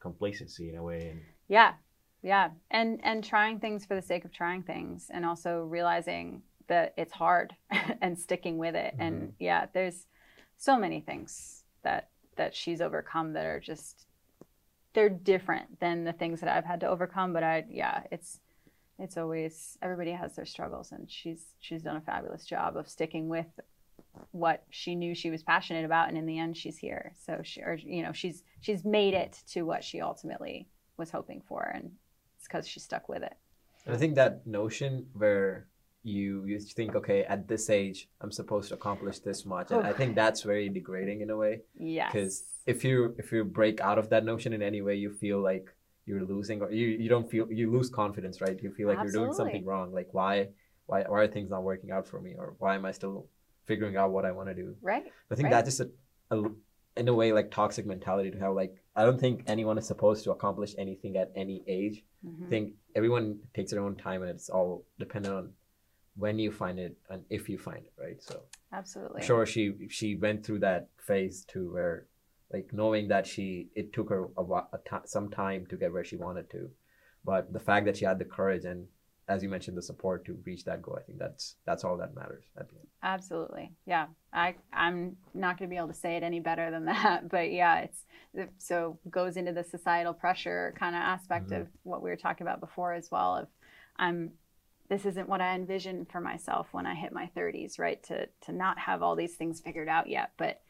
complacency in a way. And yeah, yeah, and and trying things for the sake of trying things, and also realizing that it's hard and sticking with it. Mm-hmm. And yeah, there's so many things that that she's overcome that are just they're different than the things that I've had to overcome. But I, yeah, it's it's always everybody has their struggles, and she's she's done a fabulous job of sticking with what she knew she was passionate about and in the end she's here. So she or you know she's she's made it to what she ultimately was hoping for and it's because she stuck with it. I think that notion where you you think okay at this age i'm supposed to accomplish this much and i think that's very degrading in a way. Yeah because if you if you break out of that notion in any way you feel like you're losing or you, you don't feel you lose confidence right? You feel like Absolutely. you're doing something wrong. Like why why why are things not working out for me? Or why am i still figuring out what I want to do. Right. I think right. that's just a, a, in a way, like toxic mentality to have. Like, I don't think anyone is supposed to accomplish anything at any age. Mm-hmm. I think everyone takes their own time, and it's all dependent on when you find it and if you find it, right? So absolutely. I'm sure she she went through that phase too, where like knowing that she it took her a, a t- some time to get where she wanted to, but the fact that she had the courage and as you mentioned, the support to reach that goal. I think that's that's all that matters at the end. Absolutely, yeah. I I'm not going to be able to say it any better than that, but yeah, it's so goes into the societal pressure kind of aspect mm-hmm. of what we were talking about before as well. Of I'm this isn't what I envisioned for myself when I hit my 30s, right? To to not have all these things figured out yet, but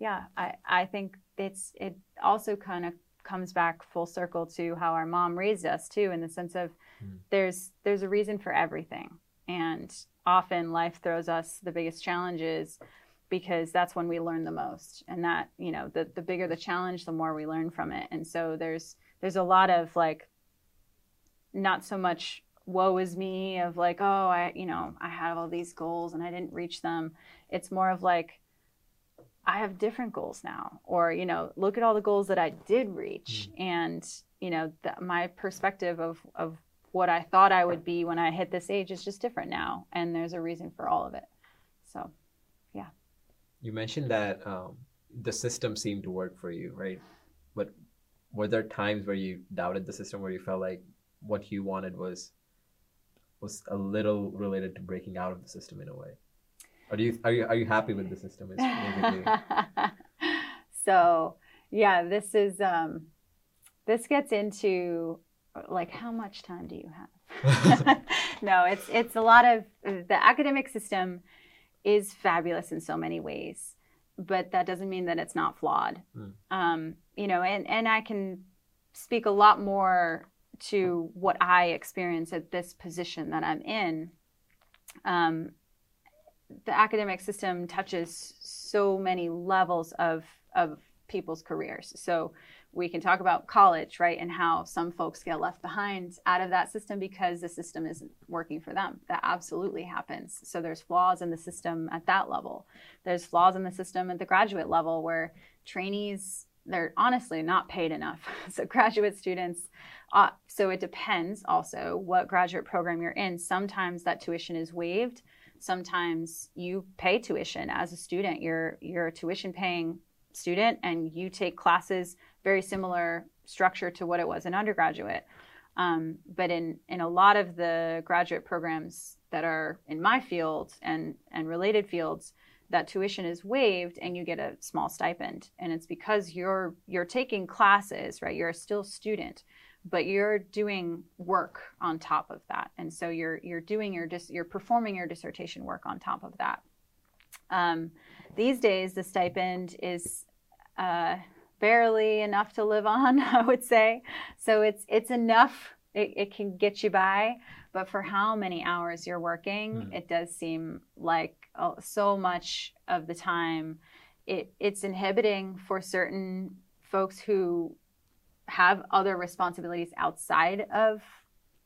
yeah, I I think it's it also kind of comes back full circle to how our mom raised us too, in the sense of mm. there's there's a reason for everything, and often life throws us the biggest challenges because that's when we learn the most, and that you know the the bigger the challenge, the more we learn from it, and so there's there's a lot of like not so much woe is me of like oh i you know i had all these goals and i didn't reach them. It's more of like I have different goals now, or you know, look at all the goals that I did reach, mm. and you know, the, my perspective of of what I thought I would be when I hit this age is just different now, and there's a reason for all of it. So, yeah. You mentioned that um, the system seemed to work for you, right? But were there times where you doubted the system, where you felt like what you wanted was was a little related to breaking out of the system in a way? Are you are you are you happy with the system? So yeah, this is um, this gets into like how much time do you have? no, it's it's a lot of the academic system is fabulous in so many ways, but that doesn't mean that it's not flawed. Mm. Um, you know, and and I can speak a lot more to what I experience at this position that I'm in. Um, the academic system touches so many levels of of people's careers. So we can talk about college, right, and how some folks get left behind out of that system because the system isn't working for them. That absolutely happens. So there's flaws in the system at that level. There's flaws in the system at the graduate level where trainees they're honestly not paid enough. so graduate students uh, so it depends also what graduate program you're in. Sometimes that tuition is waived. Sometimes you pay tuition as a student. You're you're a tuition paying student and you take classes very similar structure to what it was in undergraduate. Um, but in in a lot of the graduate programs that are in my field and and related fields, that tuition is waived and you get a small stipend. And it's because you're you're taking classes, right? You're still a student but you're doing work on top of that and so you're you're doing your dis- you're performing your dissertation work on top of that um, these days the stipend is uh, barely enough to live on i would say so it's it's enough it, it can get you by but for how many hours you're working mm. it does seem like uh, so much of the time it, it's inhibiting for certain folks who have other responsibilities outside of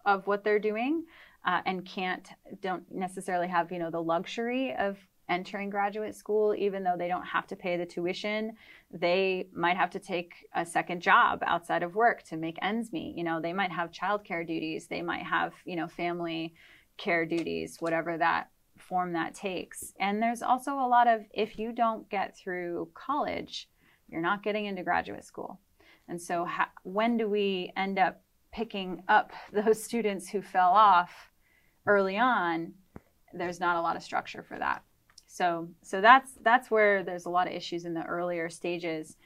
of what they're doing uh, and can't don't necessarily have you know the luxury of entering graduate school even though they don't have to pay the tuition they might have to take a second job outside of work to make ends meet you know they might have childcare duties they might have you know family care duties whatever that form that takes and there's also a lot of if you don't get through college you're not getting into graduate school and so, how, when do we end up picking up those students who fell off early on? There's not a lot of structure for that. So, so that's that's where there's a lot of issues in the earlier stages,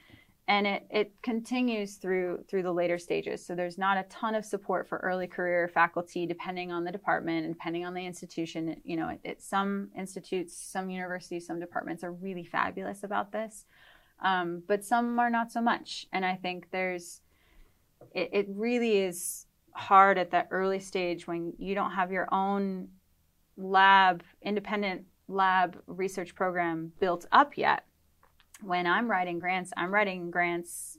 and it it continues through through the later stages. So there's not a ton of support for early career faculty, depending on the department and depending on the institution. You know, it, some institutes, some universities, some departments are really fabulous about this. Um, but some are not so much. And I think there's, it, it really is hard at that early stage when you don't have your own lab, independent lab research program built up yet. When I'm writing grants, I'm writing grants.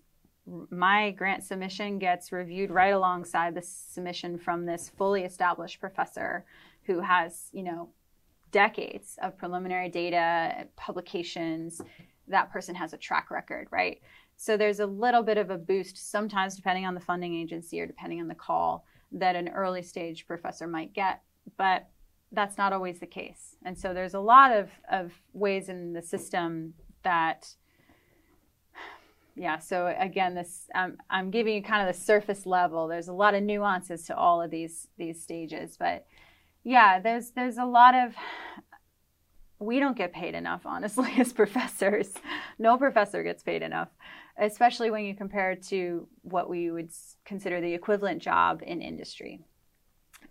My grant submission gets reviewed right alongside the submission from this fully established professor who has, you know, decades of preliminary data, publications, that person has a track record, right? So there's a little bit of a boost sometimes, depending on the funding agency or depending on the call, that an early stage professor might get. But that's not always the case. And so there's a lot of, of ways in the system that, yeah, so again, this um, I'm giving you kind of the surface level. There's a lot of nuances to all of these these stages, but yeah, there's there's a lot of we don't get paid enough, honestly, as professors. No professor gets paid enough, especially when you compare to what we would consider the equivalent job in industry.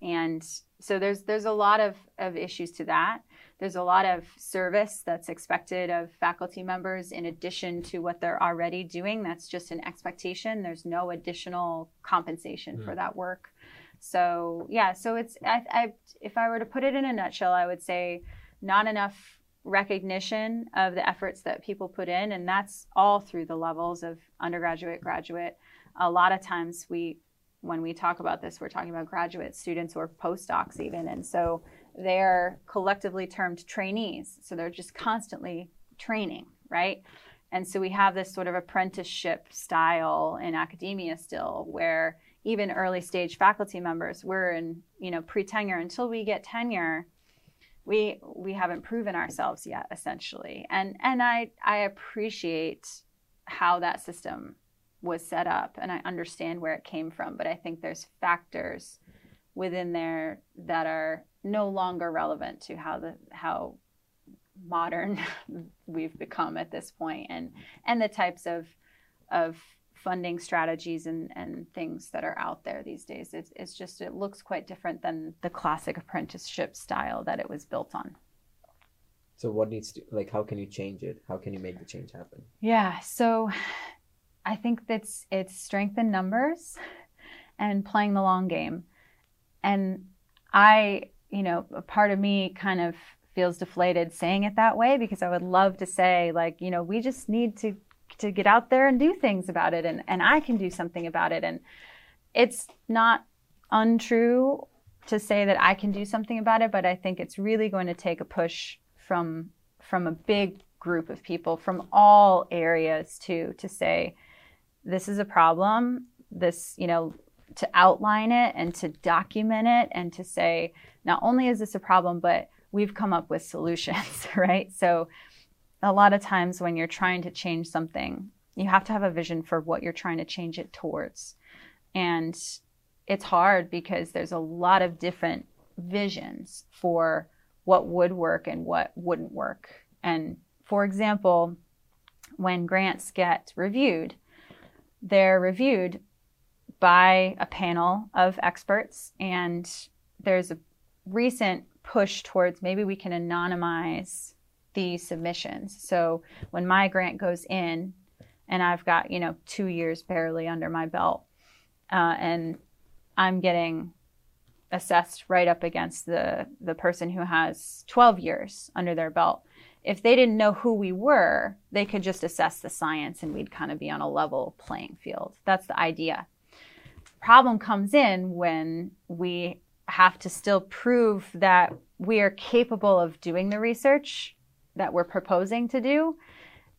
And so there's there's a lot of, of issues to that. There's a lot of service that's expected of faculty members in addition to what they're already doing. That's just an expectation. There's no additional compensation mm. for that work. So yeah, so it's I, I if I were to put it in a nutshell, I would say not enough recognition of the efforts that people put in and that's all through the levels of undergraduate graduate a lot of times we when we talk about this we're talking about graduate students or postdocs even. And so they're collectively termed trainees. So they're just constantly training right? And so we have this sort of apprenticeship style in academia still where even early stage faculty members we're in you know pre-tenure. Until we get tenure we we haven't proven ourselves yet essentially. And and i i appreciate how that system was set up and i understand where it came from but i think there's factors within there that are no longer relevant to how the how modern we've become at this point and and the types of of funding strategies and, and things that are out there these days. It's, it's just it looks quite different than the classic apprenticeship style that it was built on. So what needs to like how can you change it? How can you make the change happen? Yeah so i think that's it's strength in numbers and playing the long game and i you know a part of me kind of feels deflated saying it that way because I would love to say like, you know, we just need to to get out there and do things about it and, and I can do something about it. And it's not untrue to say that I can do something about it, but I think it's really going to take a push from from a big group of people from all areas too to say this is a problem this you know to outline it and to document it and to say not only is this a problem but we've come up with solutions, right? So a lot of times when you're trying to change something, you have to have a vision for what you're trying to change it towards. And it's hard because there's a lot of different visions for what would work and what wouldn't work. And for example, when grants get reviewed, they're reviewed by a panel of experts, and there's a recent push towards maybe we can anonymize these submissions. So when my grant goes in, and I've got you know two years barely under my belt, uh, and I'm getting assessed right up against the the person who has 12 years under their belt. If they didn't know who we were, they could just assess the science and we'd kind of be on a level playing field. That's the idea. Problem comes in when we have to still prove that we are capable of doing the research that we're proposing to do.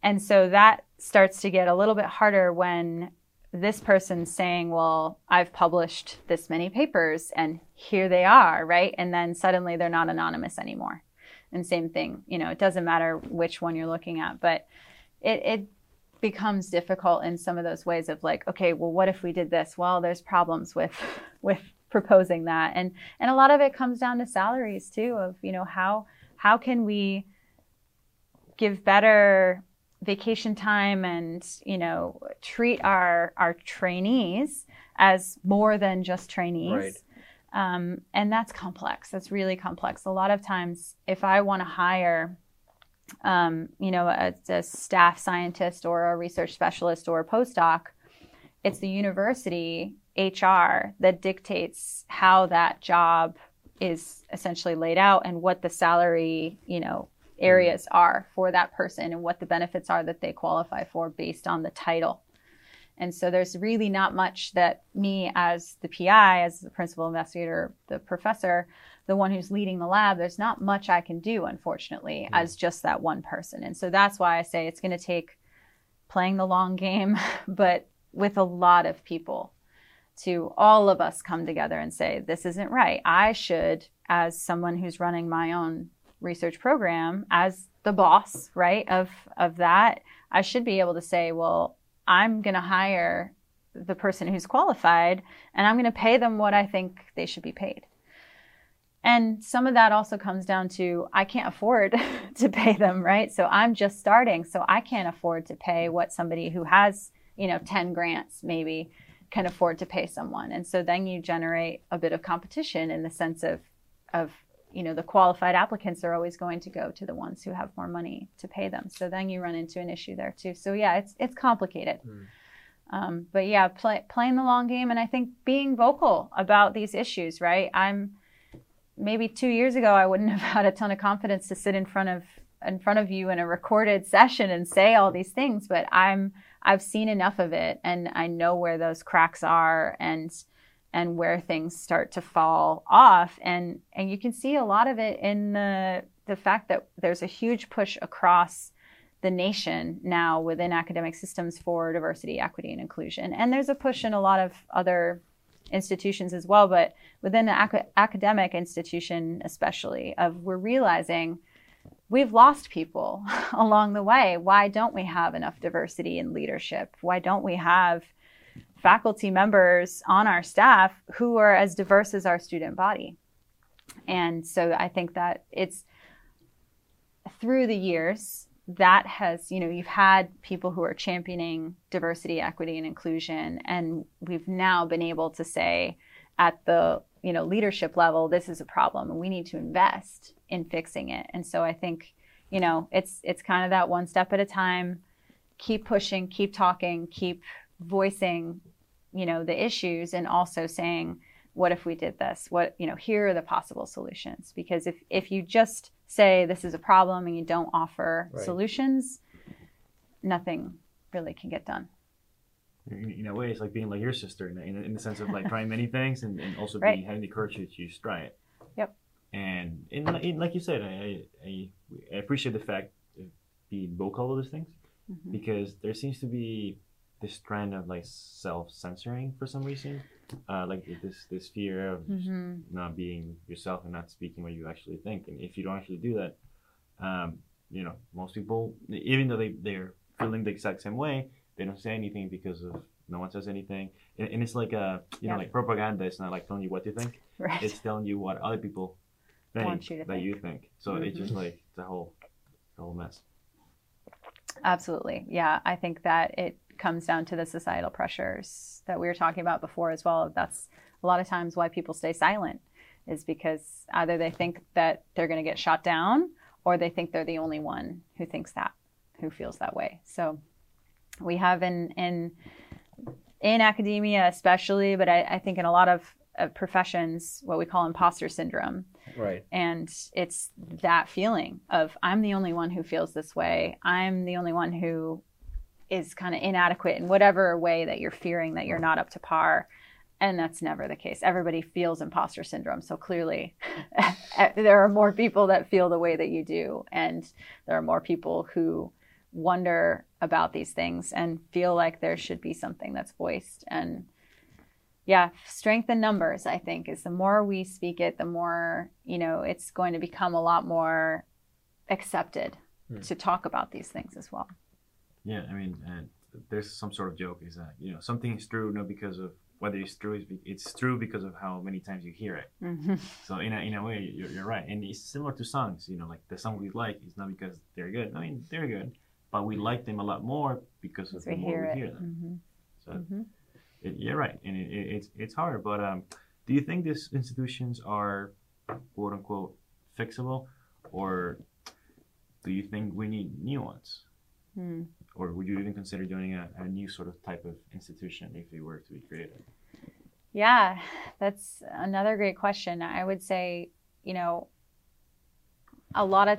And so that starts to get a little bit harder when this person's saying, Well, I've published this many papers and here they are, right? And then suddenly they're not anonymous anymore. And same thing, you know, it doesn't matter which one you're looking at, but it, it becomes difficult in some of those ways of like, okay, well, what if we did this? Well, there's problems with with proposing that and and a lot of it comes down to salaries too of you know how how can we give better vacation time and you know treat our our trainees as more than just trainees right. Um, and that's complex that's really complex a lot of times if i want to hire um, you know a, a staff scientist or a research specialist or a postdoc it's the university HR that dictates how that job is essentially laid out and what the salary, you know, areas mm. are for that person and what the benefits are that they qualify for based on the title. And so there's really not much that me as the PI, as the principal investigator, the professor, the one who's leading the lab, there's not much I can do, unfortunately, mm. as just that one person. And so that's why I say it's going to take playing the long game, but with a lot of people to all of us come together and say, this isn't right. I should, as someone who's running my own research program, as the boss, right, of, of that, I should be able to say, well, I'm going to hire the person who's qualified and I'm going to pay them what I think they should be paid. And some of that also comes down to I can't afford to pay them, right? So I'm just starting, so I can't afford to pay what somebody who has, you know, 10 grants maybe can afford to pay someone. And so then you generate a bit of competition in the sense of, of you know, the qualified applicants are always going to go to the ones who have more money to pay them. So then you run into an issue there too. So yeah, it's it's complicated. Mm. Um, but yeah, play, playing the long game, and I think being vocal about these issues. Right, I'm maybe two years ago I wouldn't have had a ton of confidence to sit in front of in front of you in a recorded session and say all these things, but I'm I've seen enough of it and I know where those cracks are and and where things start to fall off and and you can see a lot of it in the the fact that there's a huge push across the nation now within academic systems for diversity, equity, and inclusion. And there's a push in a lot of other institutions as well, but within the ac- academic institution, especially, of we're realizing we've lost people along the way. Why don't we have enough diversity in leadership? Why don't we have faculty members on our staff who are as diverse as our student body? And so I think that it's through the years, that has, you know, you've had people who are championing diversity, equity, and inclusion, and we've now been able to say at the, you know, leadership level, this is a problem and we need to invest in fixing it. And so I think, you know, it's it's kind of that one step at a time. Keep pushing, keep talking, keep voicing, you know, the issues and also saying, what if we did this? What, you know, here are the possible solutions. Because if if you just say this is a problem and you don't offer right. solutions, nothing really can get done. In, a way, it's like being like your sister in, in, in the sense of like trying many things and, and also right. being having the courage to choose try it. Yep. And in, in like you said, I, I, I appreciate the fact of being vocal of those things mm-hmm. because there seems to be this trend of like self censoring for some reason uh, like this this fear of mm-hmm. not being yourself and not speaking what you actually think. And if you don't actually do that, um, you know, most people, even though they they're feeling the exact same way, they don't say anything because of no one says anything. And, and it's like a you yeah. know like propaganda. It's not like telling you what to think. Right. It's telling you what other people think you that think. you think. So mm-hmm. it's just like the whole the whole mess. Absolutely. Yeah, I think that it comes down to the societal pressures that we were talking about before as well. That's a lot of times why people stay silent is because either they think that they're going to get shot down or they think they're the only one who thinks that, who feels that way. So we have in in in academia especially, but I, I think in a lot of, of professions, what we call imposter syndrome. Right. And it's that feeling of I'm the only one who feels this way. I'm the only one who is kind of inadequate in whatever way that you're fearing that you're not up to par. And that's never the case. Everybody feels imposter syndrome. So clearly, there are more people that feel the way that you do. And there are more people who wonder about these things and feel like there should be something that's voiced. And yeah, strength in numbers, I think, is the more we speak it, the more, you know, it's going to become a lot more accepted hmm. to talk about these things as well. Yeah, I mean, there's some sort of joke is that you know something is true not because of whether it's true, it's true because of how many times you hear it. Mm-hmm. So in a, in a way, you're, you're right, and it's similar to songs. You know, like the song we like is not because they're good. I mean, they're good, but we like them a lot more because of the more hear we hear them. Mm-hmm. So mm-hmm. It, you're right, and it, it, it's it's hard. But um, do you think these institutions are quote unquote fixable, or do you think we need new ones? Hmm or would you even consider doing a, a new sort of type of institution if it were to be created? Yeah, that's another great question. I would say, you know, a lot of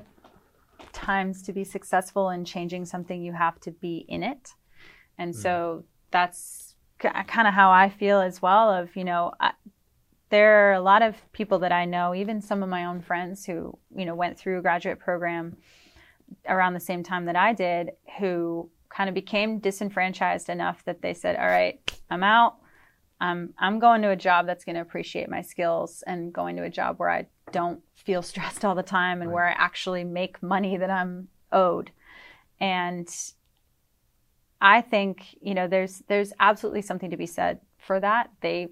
times to be successful in changing something, you have to be in it. And mm-hmm. so that's kind of how I feel as well of, you know, I, there are a lot of people that I know, even some of my own friends who, you know, went through a graduate program around the same time that I did who kind of became disenfranchised enough that they said, "All right, I'm out. I'm I'm going to a job that's going to appreciate my skills and going to a job where I don't feel stressed all the time and right. where I actually make money that I'm owed." And I think, you know, there's there's absolutely something to be said for that. They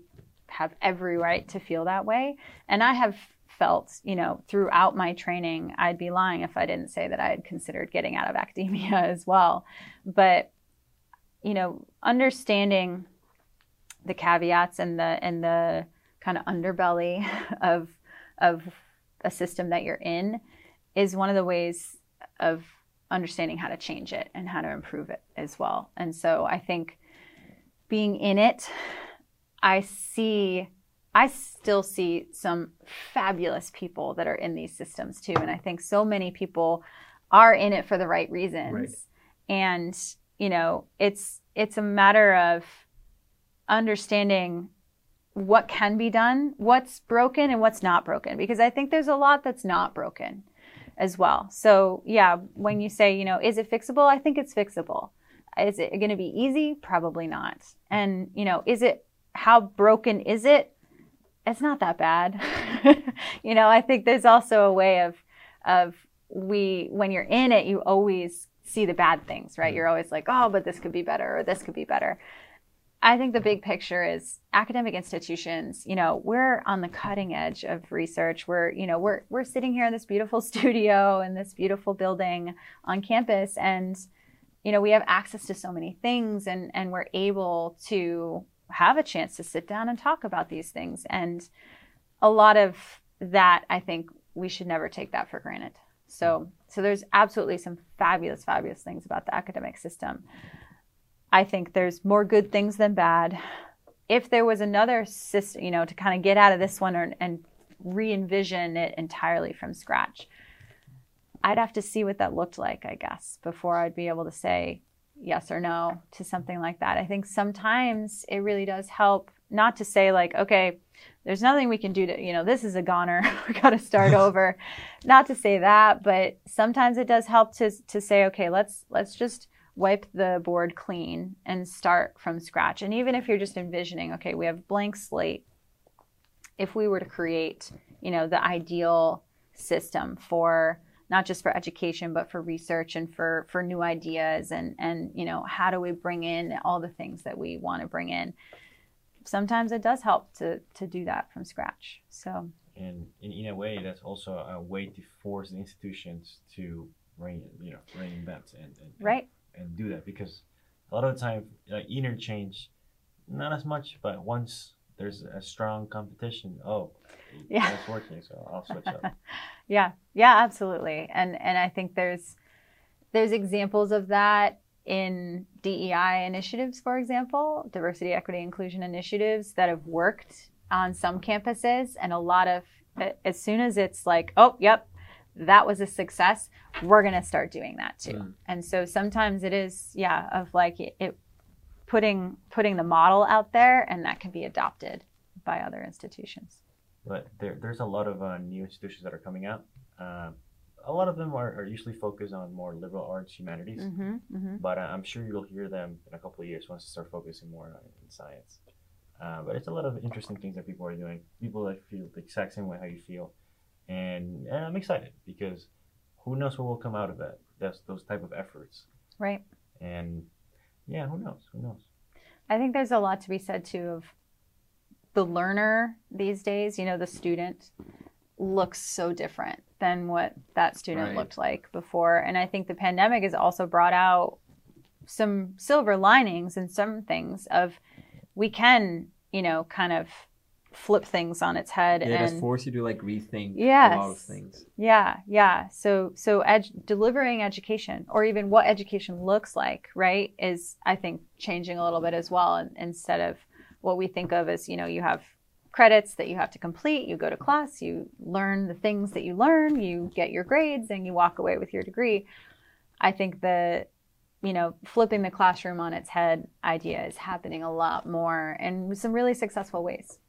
have every right to feel that way. And I have felt, you know, throughout my training, I'd be lying if I didn't say that I had considered getting out of academia as well. But, you know, understanding the caveats and the and the kind of underbelly of of a system that you're in is one of the ways of understanding how to change it and how to improve it as well. And so I think being in it, I see I still see some fabulous people that are in these systems too. And I think so many people are in it for the right reasons. Right. And, you know, it's it's a matter of understanding what can be done, what's broken and what's not broken. Because I think there's a lot that's not broken as well. So yeah, when you say, you know, is it fixable? I think it's fixable. Is it going to be easy? Probably not. And, you know, is it, how broken is it? It's not that bad. you know, I think there's also a way of of we when you're in it, you always see the bad things, right? Mm-hmm. You're always like, oh, but this could be better or this could be better. I think the big picture is academic institutions, you know, we're on the cutting edge of research. We're, you know, we're we're sitting here in this beautiful studio in this beautiful building on campus and you know, we have access to so many things and and we're able to have a chance to sit down and talk about these things and a lot of that I think we should never take that for granted. So so there's absolutely some fabulous fabulous things about the academic system. I think there's more good things than bad. If there was another system, you know, to kind of get out of this one or, and re envision it entirely from scratch, I'd have to see what that looked like, I guess, before I'd be able to say yes or no to something like that. I think sometimes it really does help not to say, like, okay, there's nothing we can do to, you know, this is a goner. we got to start over. Not to say that, but sometimes it does help to, to say, okay, let's, let's just wipe the board clean and start from scratch. And even if you're just envisioning, okay, we have blank slate. If we were to create, you know, the ideal system for not just for education but for research and for for new ideas and and you know how do we bring in all the things that we want to bring in? Sometimes it does help to to do that from scratch so. And in, in a way that's also a way to force the institutions to rein you know reinvent and, and right. and do that because a lot of the time like interchange not as much but once there's a strong competition oh yeah. It's working so i'll switch up. Yeah. Yeah absolutely. And and i think there's there's examples of that in dei initiatives for example diversity equity inclusion initiatives that have worked on some campuses. And a lot of as soon as it's like oh yep that was a success we're going to start doing that too. Mm. and so sometimes it is yeah of like it, it, putting putting the model out there and that can be adopted by other institutions but there, there's a lot of uh, new institutions that are coming out uh, a lot of them are, are, usually focused on more liberal arts humanities mm-hmm, mm-hmm. but uh, i'm sure you'll hear them in a couple of years once they start focusing more on in science uh, but it's a lot of interesting things that people are doing people that feel the exact same way how you feel and, and I'm excited because who knows what will come out of that? That's those type of efforts. Right. And yeah, who knows? Who knows? I think there's a lot to be said too of the learner these days. You know, the student looks so different than what that student right. looked like before, and I think the pandemic has also brought out some silver linings and some things of we can, you know, kind of flip things on its head yeah, and just force you to like rethink yes. a lot of things. Yeah, yeah. So so ed- delivering education or even what education looks like, right, is I think changing a little bit as well instead of what we think of as, you know, you have credits that you have to complete, you go to class, you learn the things that you learn, you get your grades and you walk away with your degree. I think the you know, flipping the classroom on its head idea is happening a lot more in some really successful ways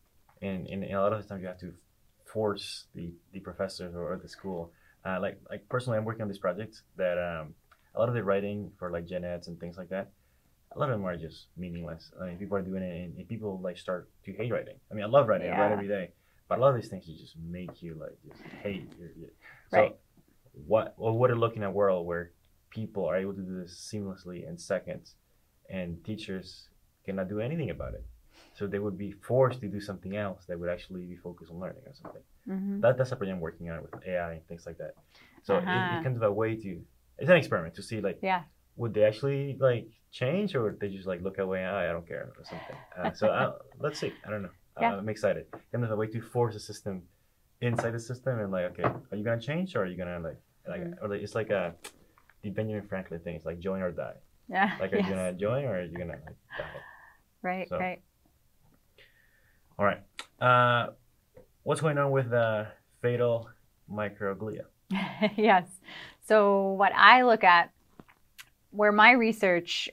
and, and a lot of the times you have to force the, the professors or, the school. Uh, like like personally, I'm working on this project that um, a lot of the writing for like gen eds and things like that, a lot of them are just meaningless. I mean, people are doing it, and, and people like start to hate writing. I mean, I love writing. Yeah. I write every day, but a lot of these things just make you like just hate. Your, your, so, right. what well, what are looking at a world where people are able to do this seamlessly in seconds, and teachers cannot do anything about it. So they would be forced to do something else that would actually be focused on learning or something. Mm-hmm. That, that's a project I'm working on with AI and things like that. So uh-huh. it, it comes a way to, it's an experiment to see like, yeah. Would they actually like change or would they just like look away, oh, I don't care or something. Uh, so uh, let's see. I don't know. Yeah. Uh, I'm excited. Kind of a way to force a system inside the system and like, okay, are you gonna change or are you gonna like, like, mm. or like it's like a the Benjamin Franklin thing. It's like join or die. Yeah. Like, are yes. you gonna join or are you gonna like die? Right. So, right. All right. Uh, what's going on with the fetal microglia? yes. So what I look at, where my research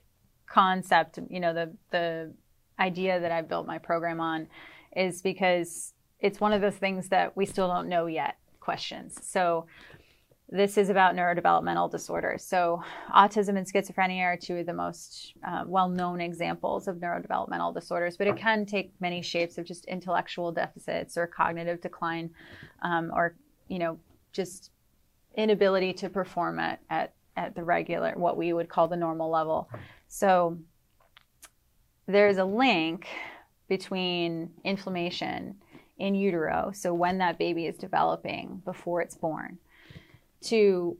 concept, you know, the the idea that I built my program on, is because it's one of those things that we still don't know yet. Questions. So this is about neurodevelopmental disorders. So, autism and schizophrenia are two of the most uh, well known examples of neurodevelopmental disorders, but it can take many shapes of just intellectual deficits or cognitive decline um, or, you know, just inability to perform at, at, at the regular, what we would call the normal level. So, there's a link between inflammation in utero, so when that baby is developing before it's born, to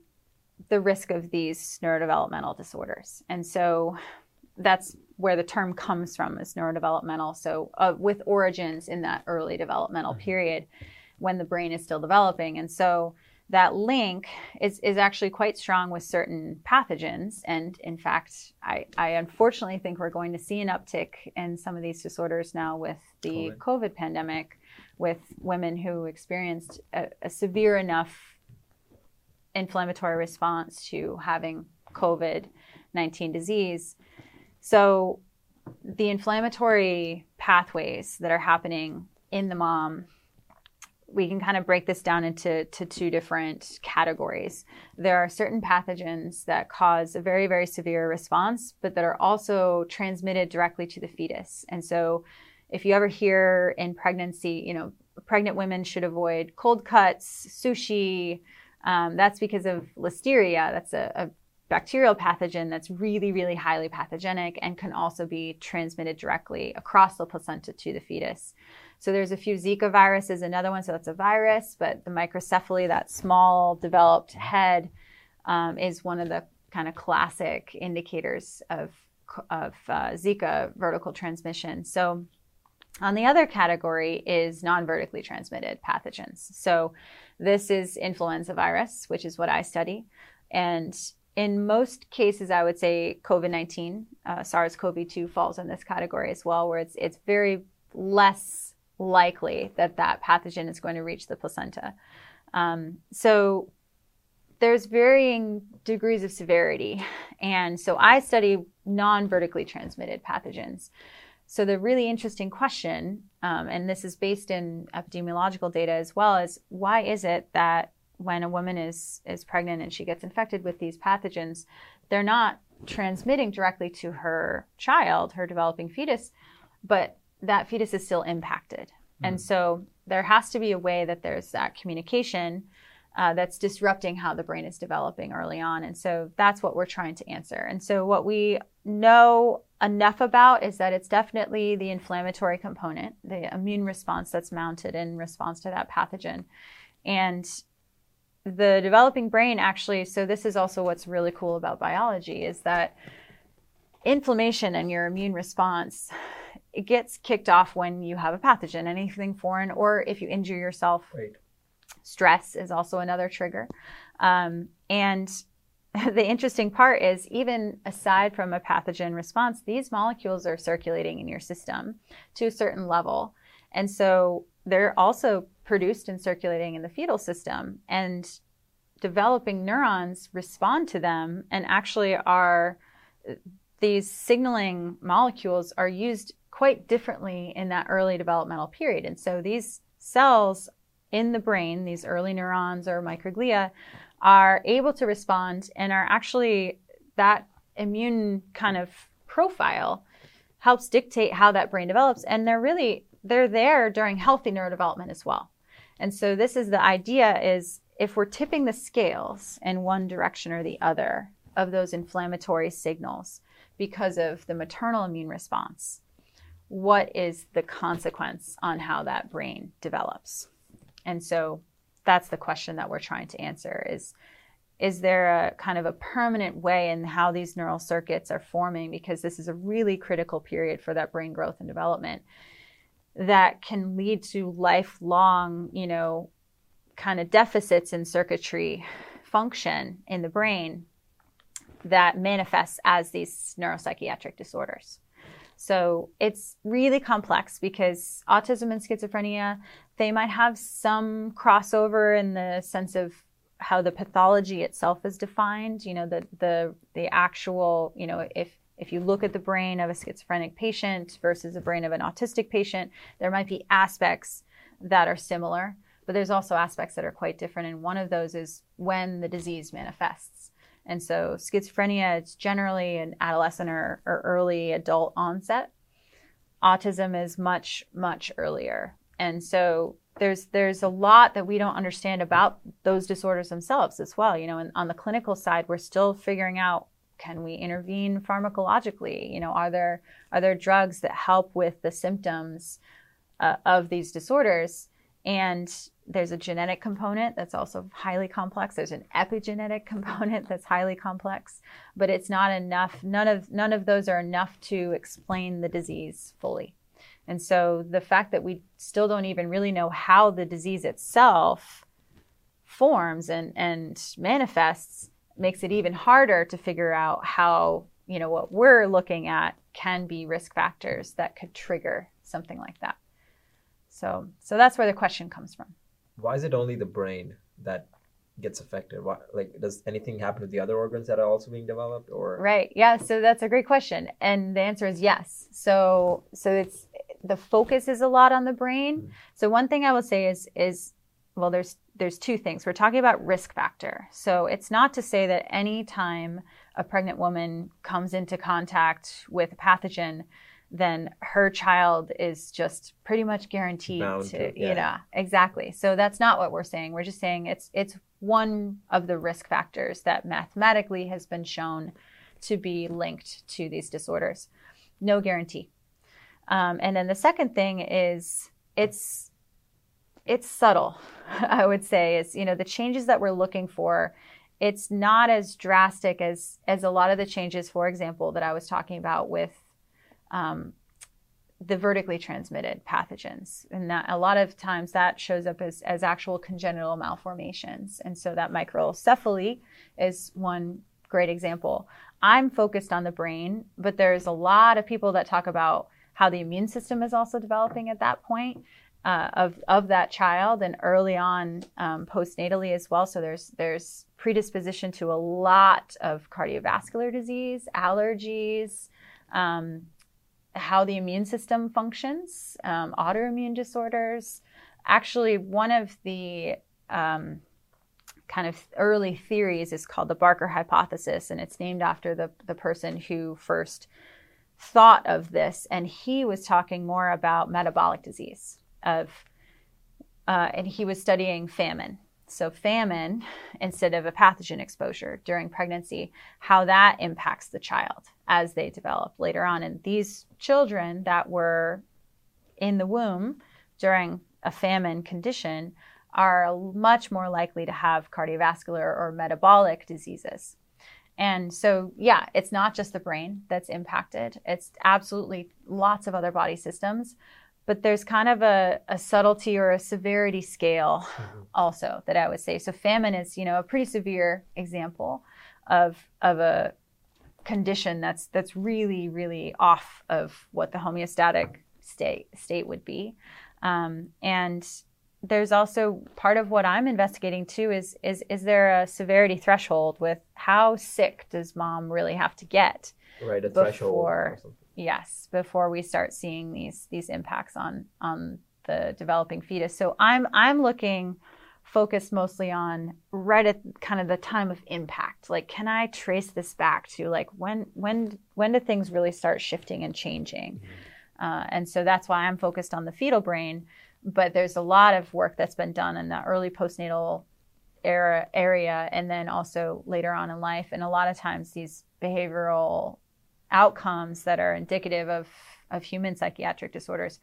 the risk of these neurodevelopmental disorders. And so that's where the term comes from is neurodevelopmental. So uh, with origins in that early developmental mm-hmm. period when the brain is still developing. And so that link is, is actually quite strong with certain pathogens. And in fact, I, I unfortunately think we're going to see an uptick in some of these disorders now with the COVID, COVID pandemic, with women who experienced a, a severe enough inflammatory response to having COVID 19 disease. So, the inflammatory pathways that are happening in the mom, we can kind of break this down into to two different categories. There are certain pathogens that cause a very, very severe response, but that are also transmitted directly to the fetus. And so, if you ever hear in pregnancy, you know, pregnant women should avoid cold cuts, sushi, um, that's because of listeria. That's a, a, bacterial pathogen that's really, really highly pathogenic and can also be transmitted directly across the placenta to the fetus. So there's a few Zika viruses, another one, so that's a virus, but the microcephaly, that small developed head, um, is one of the kind of classic indicators of, of uh, Zika vertical transmission. So on the other category is non vertically transmitted pathogens. So this is influenza virus, which is what I study. And in most cases, I would say COVID 19, uh, SARS CoV 2 falls in this category as well, where it's, it's very less likely that that pathogen is going to reach the placenta. Um, so there's varying degrees of severity. And so I study non vertically transmitted pathogens. So the really interesting question, um, and this is based in epidemiological data as well, is why is it that when a woman is is pregnant and she gets infected with these pathogens, they're not transmitting directly to her child, her developing fetus, but that fetus is still impacted. Mm. And so there has to be a way that there's that communication uh, that's disrupting how the brain is developing early on. And so that's what we're trying to answer. And so what we know enough about is that it's definitely the inflammatory component, the immune response that's mounted in response to that pathogen. And the developing brain actually, so this is also what's really cool about biology is that inflammation and your immune response it gets kicked off when you have a pathogen, anything foreign, or if you injure yourself. Right. Stress is also another trigger. Um, and the interesting part is even aside from a pathogen response, these molecules are circulating in your system to a certain level. And so they're also produced and circulating in the fetal system. And developing neurons respond to them and actually are these signaling molecules are used quite differently in that early developmental period. And so these cells in the brain, these early neurons or microglia, are able to respond and are actually that immune kind of profile helps dictate how that brain develops and they're really they're there during healthy neurodevelopment as well and so this is the idea is if we're tipping the scales in one direction or the other of those inflammatory signals because of the maternal immune response what is the consequence on how that brain develops? And so that's the question that we're trying to answer is is there a kind of a permanent way in how these neural circuits are forming? Because this is a really critical period for that brain growth and development that can lead to lifelong you know kind of deficits in circuitry function in the brain that manifests as these neuropsychiatric disorders so it's really complex because autism and schizophrenia, they might have some crossover in the sense of how the pathology itself is defined. You know, the the the actual, you know, if if you look at the brain of a schizophrenic patient versus the brain of an autistic patient, there might be aspects that are similar, but there's also aspects that are quite different. And one of those is when the disease manifests. And so schizophrenia, it's generally an adolescent or, or early adult onset. Autism is much, much earlier. And so there's there's a lot that we don't understand about those disorders themselves as well. You know, and on the clinical side, we're still figuring out can we intervene pharmacologically? You know are there are there drugs that help with the symptoms uh, of these disorders? And there's a genetic component that's also highly complex. There's an epigenetic component that's highly complex but it's not enough. None of none of those are enough to explain the disease fully. And so the fact that we still don't even really know how the disease itself forms and, and manifests makes it even harder to figure out how, you know, what we're looking at can be risk factors that could trigger something like that. So so that's where the question comes from. Why is it only the brain that gets affected? Why, like, does anything happen to the other organs that are also being developed, or right? Yeah. So that's a great question, and the answer is yes. So so it's the focus is a lot on the brain. Mm-hmm. So one thing I will say is is well, there's there's two things. We're talking about risk factor. So it's not to say that any time a pregnant woman comes into contact with a pathogen, then her child is just pretty much guaranteed Bound to, to yeah. you know, exactly. So that's not what we're saying. We're just saying it's it's one of the risk factors that mathematically has been shown to be linked to these disorders. No guarantee. Um, and then the second thing is it's it's subtle. I would say is you know the changes that we're looking for. It's not as drastic as as a lot of the changes, for example, that I was talking about with um, the vertically transmitted pathogens, and that a lot of times that shows up as as actual congenital malformations, and so that microcephaly is one great example. I'm focused on the brain, but there's a lot of people that talk about how the immune system is also developing at that point. Uh, of of that child and early on um, postnatally as well. So there's there's predisposition to a lot of cardiovascular disease, allergies, um, how the immune system functions, um, autoimmune disorders. Actually, one of the um, kind of early theories is called the Barker hypothesis, and it's named after the the person who first thought of this, and he was talking more about metabolic disease of, uh, and he was studying famine. So famine instead of a pathogen exposure during pregnancy, how that impacts the child as they develop later on. And these children that were in the womb during a famine condition are much more likely to have cardiovascular or metabolic diseases. And so, yeah, it's not just the brain that's impacted, it's absolutely lots of other body systems. But there's kind of a, a subtlety or a severity scale mm-hmm. also that I would say. So, famine is, you know, a pretty severe example of, of a condition that's, that's really, really off of what the homeostatic state, state would be. Um, and there's also part of what I'm investigating too is is is there a severity threshold with how sick does mom really have to get? Right, a before, threshold. Yes, before we start seeing these these impacts on on the developing fetus. So I'm I'm looking focused mostly on right at kind of the time of impact. Like can I trace this back to like when when when do things really start shifting and changing? Mm-hmm. Uh, and so that's why I'm focused on the fetal brain but there's a lot of work that's been done in the early postnatal era area and then also later on in life and a lot of times these behavioral outcomes that are indicative of, of human psychiatric disorders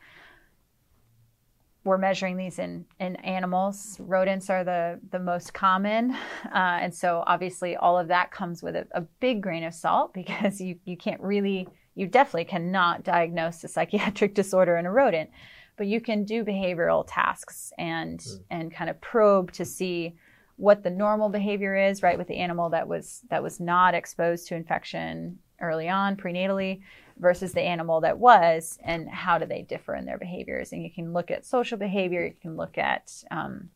we're measuring these in, in animals rodents are the, the most common uh, and so obviously all of that comes with a, a big grain of salt because you, you can't really you definitely cannot diagnose a psychiatric disorder in a rodent but you can do behavioral tasks and mm. and kind of probe to see what the normal behavior is right with the animal that was that was not exposed to infection early on prenatally versus the animal that was and how do they differ in their behaviors. And you can look at social behavior you can look at um,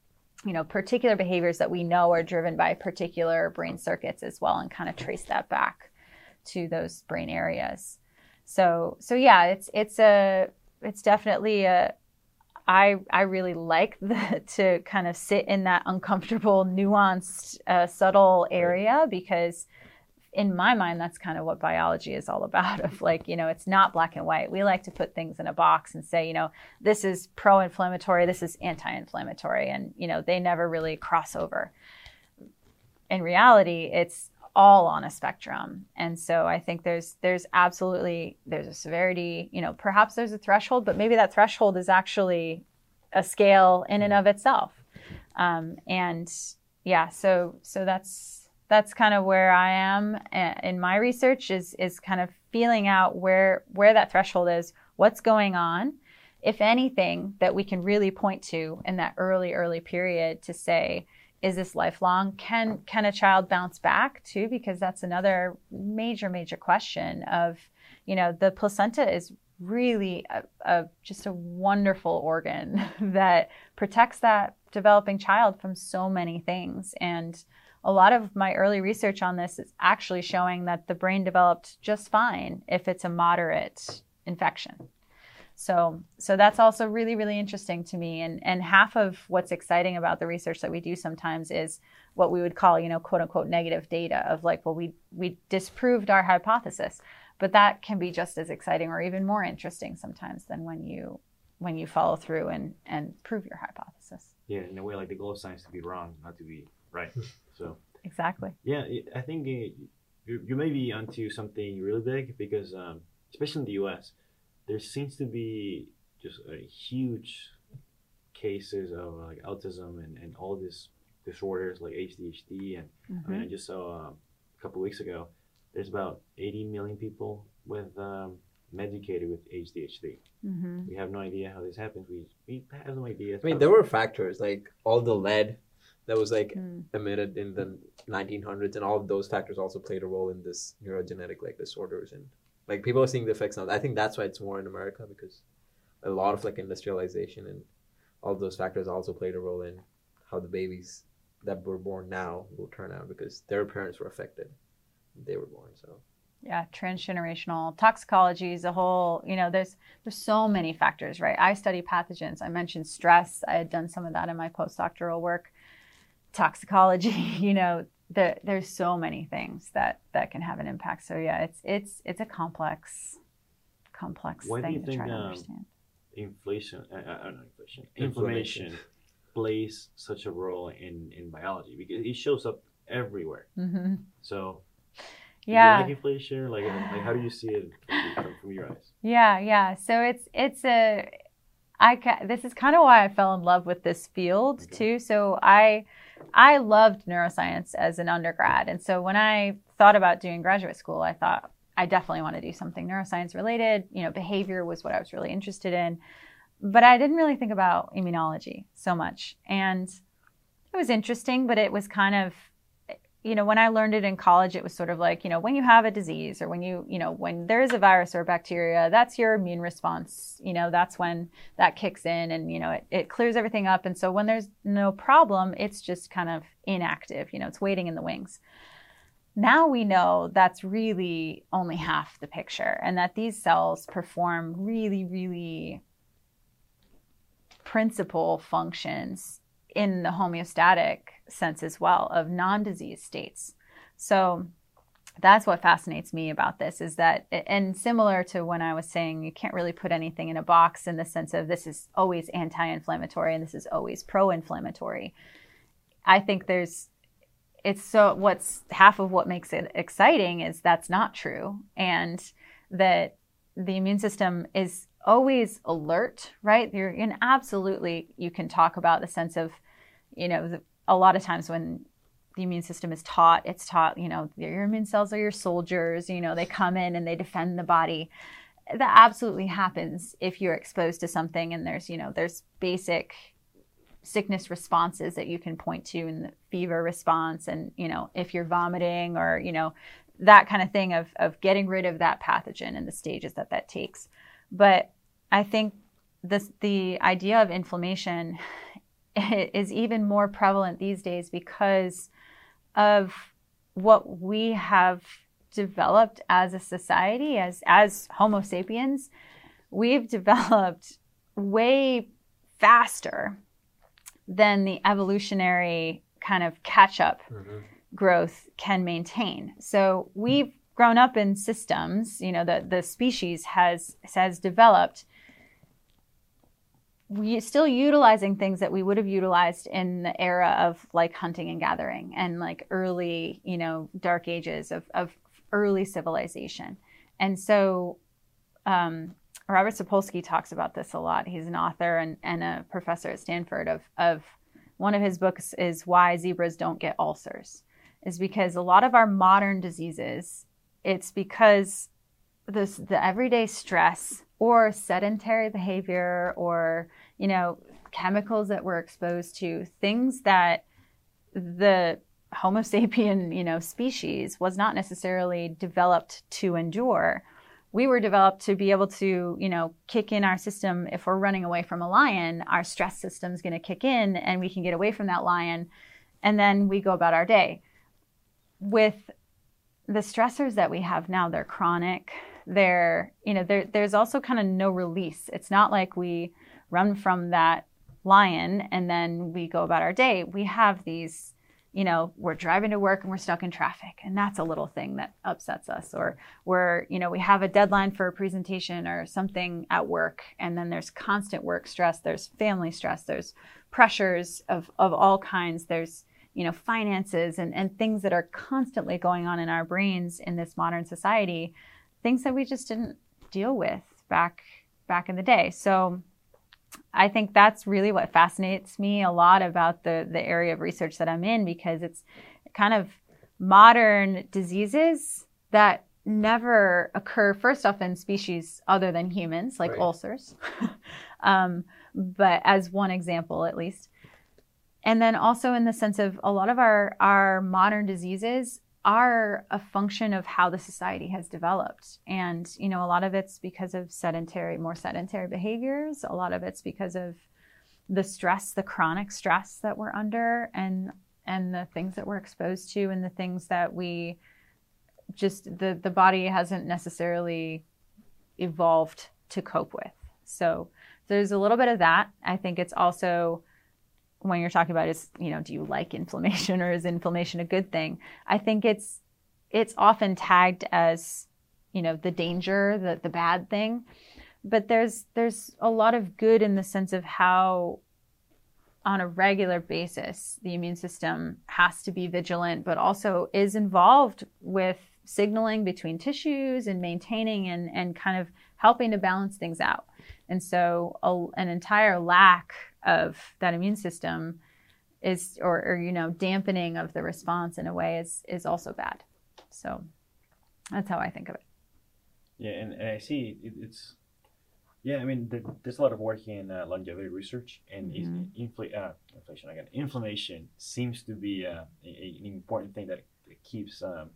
you know particular behaviors that we know are driven by particular brain circuits as well and kind of trace that back to those brain areas. So so yeah it's it's a it's definitely a I I really like the, to kind of sit in that uncomfortable, nuanced, uh, subtle area because in my mind that's kind of what biology is all about of like you know it's not black and white. We like to put things in a box and say you know this is pro-inflammatory this is anti-inflammatory and you know they never really cross over. In reality it's all on a spectrum. And so i think there's there's absolutely there's a severity you know perhaps there's a threshold but maybe that threshold is actually a scale in and of itself. Um, and yeah so so that's that's kind of where i am in my research is is kind of feeling out where where that threshold is what's going on if anything that we can really point to in that early early period to say is this lifelong? Can can a child bounce back too? Because that's another major major question of, you know, the placenta is really a, a, just a wonderful organ that protects that developing child from so many things and a lot of my early research on this is actually showing that the brain developed just fine if it's a moderate infection so, so that's also really, really interesting to me. And, and half of what's exciting about the research that we do sometimes is what we would call, you know, quote unquote negative data of like, well, we, we disproved our hypothesis, but that can be just as exciting or even more interesting sometimes than when you, when you follow through and, and prove your hypothesis. Yeah. In a way, like the goal of science to be wrong, not to be right. So exactly. Yeah. I think you, you may be onto something really big because, um, especially in the U.S., there seems to be just a huge cases of like autism and, and all these disorders like ADHD and mm-hmm. I mean I mm-hmm. just saw um, a couple weeks ago there's about 80 million people with um, medicated with ADHD. Mm-hmm. We have no idea how this happens. We we have no idea. I mean, there were factors like all the lead that was like mm. emitted in the 1900s, and all of those factors also played a role in this neurogenetic like disorders and like people are seeing the effects now. I think that's why it's more in America because a lot of like industrialization and all those factors also played a role in how the babies that were born now will turn out because their parents were affected. They were born so. Yeah, transgenerational toxicology is a whole. You know, there's there's so many factors, right? I study pathogens. I mentioned stress. I had done some of that in my postdoctoral work. Toxicology, you know, there, there's so many things that that can have an impact. So yeah, it's it's it's a complex complex Why thing to think, try to um, understand. Inflation, uh, uh, not inflation, inflammation plays such a role in in biology because it shows up everywhere. Mm-hmm. So yeah like inflation like, like how do you see it from, from your eyes yeah yeah so it's it's a i ca- this is kind of why i fell in love with this field okay. too so i I loved neuroscience as an undergrad. And so when I thought about doing graduate school, I thought I definitely want to do something neuroscience related. You know, behavior was what I was really interested in. But I didn't really think about immunology so much. And it was interesting, but it was kind of you know, when I learned it in college, it was sort of like, you know, when you have a disease or when you, you know, when there is a virus or a bacteria, that's your immune response. You know, that's when that kicks in and, you know, it, it clears everything up. And so when there's no problem, it's just kind of inactive, you know, it's waiting in the wings. Now we know that's really only half the picture and that these cells perform really, really principal functions in the homeostatic sense as well of non-disease states. So that's what fascinates me about this is that and similar to when I was saying you can't really put anything in a box in the sense of this is always anti-inflammatory and this is always pro-inflammatory. I think there's it's so what's half of what makes it exciting is that's not true and that the immune system is always alert, right? You're in absolutely you can talk about the sense of you know the, a lot of times when the immune system is taught, it's taught, you know, your immune cells are your soldiers, you know, they come in and they defend the body. That absolutely happens if you're exposed to something and there's, you know, there's basic sickness responses that you can point to in the fever response and, you know, if you're vomiting or, you know, that kind of thing of, of getting rid of that pathogen and the stages that that takes. But I think this, the idea of inflammation is even more prevalent these days because of what we have developed as a society, as, as Homo sapiens. We've developed way faster than the evolutionary kind of catch up mm-hmm. growth can maintain. So we've grown up in systems, you know, the, the species has, has developed we still utilizing things that we would have utilized in the era of like hunting and gathering and like early, you know, dark ages of, of early civilization. And so um, Robert Sapolsky talks about this a lot. He's an author and, and a professor at Stanford of, of one of his books is Why Zebras Don't Get Ulcers, is because a lot of our modern diseases, it's because this, the everyday stress or sedentary behavior or you know chemicals that we're exposed to things that the homo sapien you know species was not necessarily developed to endure. We were developed to be able to you know kick in our system. If we're running away from a lion our stress system is going to kick in and we can get away from that lion and then we go about our day. With the stressors that we have now they're chronic there you know there, there's also kind of no release. It's not like we run from that lion and then we go about our day. We have these you know we're driving to work and we're stuck in traffic and that's a little thing that upsets us. Or we're you know we have a deadline for a presentation or something at work and then there's constant work stress there's family stress there's pressures of of all kinds there's you know finances and and things that are constantly going on in our brains in this modern society things that we just didn't deal with back back in the day. So I think that's really what fascinates me a lot about the the area of research that I'm in because it's kind of modern diseases that never occur first off in species other than humans like right. ulcers um, but as one example at least and then also in the sense of a lot of our our modern diseases are a function of how the society has developed. And, you know, a lot of it's because of sedentary, more sedentary behaviors. A lot of it's because of the stress, the chronic stress that we're under and and the things that we're exposed to and the things that we just the the body hasn't necessarily evolved to cope with. So there's a little bit of that. I think it's also when you're talking about is you know do you like inflammation or is inflammation a good thing? I think it's it's often tagged as you know the danger the the bad thing. But there's there's a lot of good in the sense of how on a regular basis the immune system has to be vigilant but also is involved with signaling between tissues and maintaining and and kind of helping to balance things out. And so a, an entire lack of that immune system is or, or, you know dampening of the response in a way is is also bad so that's how i think of it yeah and, and i see it, it's yeah i mean there, there's a lot of work in uh, longevity research and mm-hmm. infl- uh, inflation again inflammation seems to be uh, a, a, an important thing that keeps um,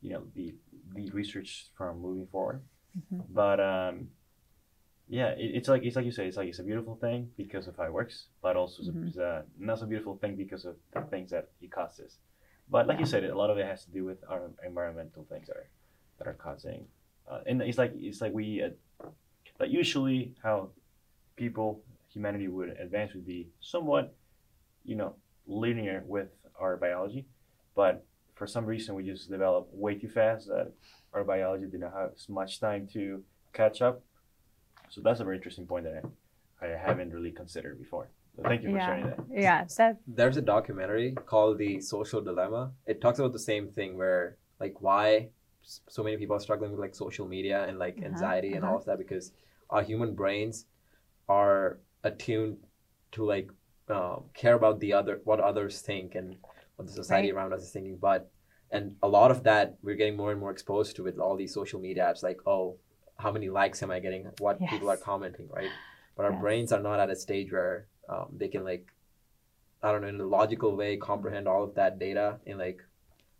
you know the the research from moving forward mm-hmm. but um, yeah, it, it's like it's like you say, it's like it's a beautiful thing because of how it works, but also mm-hmm. it's a not so beautiful thing because of the things that it causes. But like yeah. you said, a lot of it has to do with our environmental things that are that are causing, uh, and it's like it's like we, uh, like usually how people humanity would advance would be somewhat, you know, linear with our biology, but for some reason we just develop way too fast that our biology didn't have as much time to catch up so that's a very interesting point that I, I haven't really considered before. So thank you for yeah. sharing that. Yeah, that... there's a documentary called The Social Dilemma. It talks about the same thing where like why so many people are struggling with like social media and like uh-huh, anxiety uh-huh. and all of that because our human brains are attuned to like uh, care about the other what others think and what the society right. around us is thinking but and a lot of that we're getting more and more exposed to with all these social media apps like oh how many likes am I getting? What yes. people are commenting, right? But our yes. brains are not at a stage where um, they can like, I don't know, in a logical way comprehend all of that data and like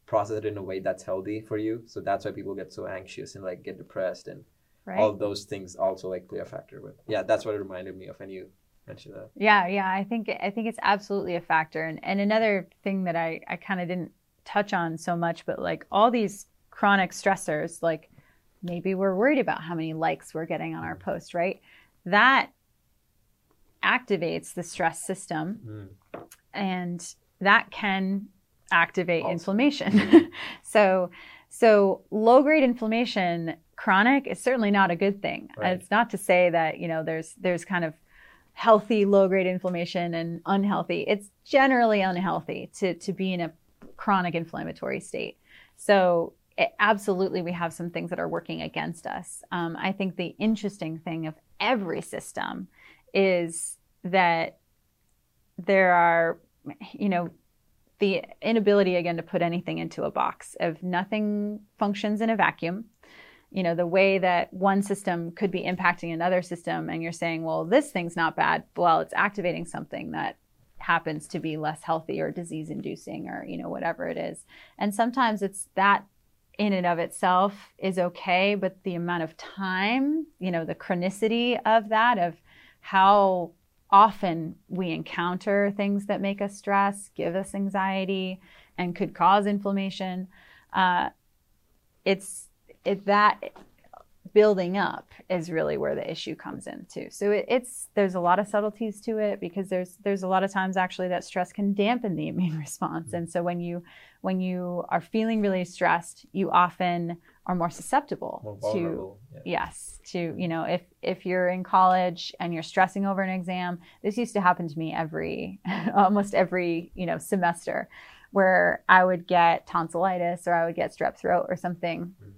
process it in a way that's healthy for you. So that's why people get so anxious and like get depressed and right. all those things also like play a factor with. Yeah, that's what it reminded me of when you mentioned that. Yeah, yeah, I think I think it's absolutely a factor. And and another thing that I I kind of didn't touch on so much, but like all these chronic stressors, like maybe we're worried about how many likes we're getting on our mm. post, right? That activates the stress system mm. and that can activate awesome. inflammation. so so low grade inflammation chronic is certainly not a good thing. Right. It's not to say that, you know, there's there's kind of healthy low grade inflammation and unhealthy. It's generally unhealthy to, to be in a chronic inflammatory state. So, it, absolutely, we have some things that are working against us. Um, I think the interesting thing of every system is that there are, you know, the inability again to put anything into a box of nothing functions in a vacuum you know the way that one system could be impacting another system and you're saying well this thing's not bad well it's activating something that happens to be less healthy or disease inducing or you know whatever it is and sometimes it's that in and of itself is okay but the amount of time you know the chronicity of that of how often we encounter things that make us stress give us anxiety and could cause inflammation uh, it's it that building up is really where the issue comes in too. So it, it's there's a lot of subtleties to it because there's there's a lot of times actually that stress can dampen the immune response. And so when you when you are feeling really stressed, you often are more susceptible more to yeah. yes to you know if if you're in college and you're stressing over an exam this used to happen to me every almost every you know semester where i would get tonsillitis or i would get strep throat or something mm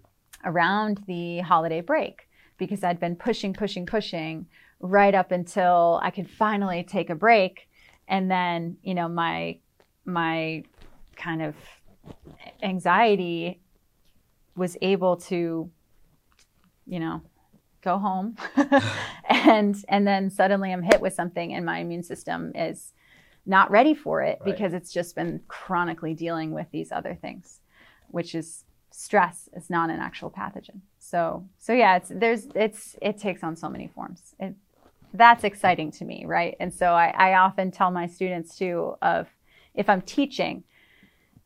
around the holiday break because I'd been pushing, pushing, pushing right up until I could finally take a break. And then, you know, my my kind of anxiety was able to, you know, go home and and then suddenly I'm hit with something and my immune system is not ready for it right. because it's just been chronically dealing with these other things, which is stress is not an actual pathogen. So so yeah, it's there's it's it takes on so many forms. It, that's exciting to me, right? And so I, I often tell my students too of if I'm teaching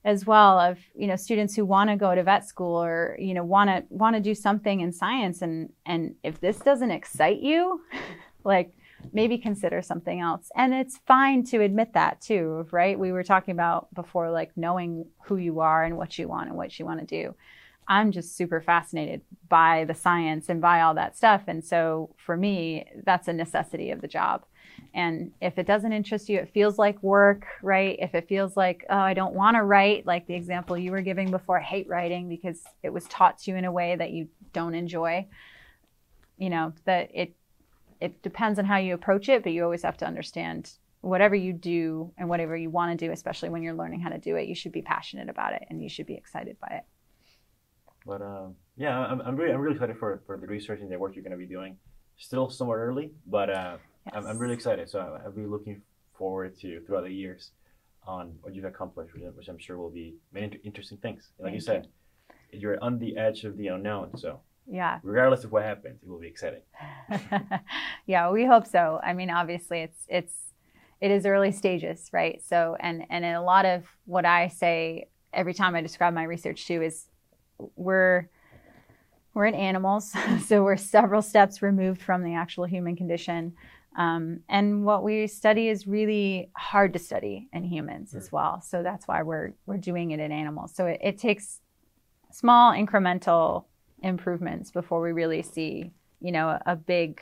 as well of you know students who want to go to vet school or you know want to want to do something in science and and if this doesn't excite you like maybe consider something else. And it's fine to admit that too, right? We were talking about before, like knowing who you are and what you want and what you want to do. I'm just super fascinated by the science and by all that stuff. And so for me, that's a necessity of the job. And if it doesn't interest you, it feels like work, right? If it feels like, oh, I don't want to write, like the example you were giving before, I hate writing because it was taught to you in a way that you don't enjoy, you know, that it it depends on how you approach it, but you always have to understand whatever you do and whatever you want to do, especially when you're learning how to do it, you should be passionate about it and you should be excited by it. But uh, yeah, I'm, I'm really I'm really excited for for the research and the work you're going to be doing. Still somewhat early, but uh, yes. I'm, I'm really excited. So I'll be looking forward to throughout the years on what you've accomplished, which I'm sure will be many interesting things. Like Thank you said, you. you're on the edge of the unknown, so yeah. Regardless of what happens, it will be exciting. yeah, we hope so. I mean, obviously, it's it's it is early stages, right? So, and and a lot of what I say every time I describe my research too is we're we're in animals, so we're several steps removed from the actual human condition. Um, and what we study is really hard to study in humans as well. So that's why we're we're doing it in animals. So it, it takes small incremental improvements before we really see, you know, a, big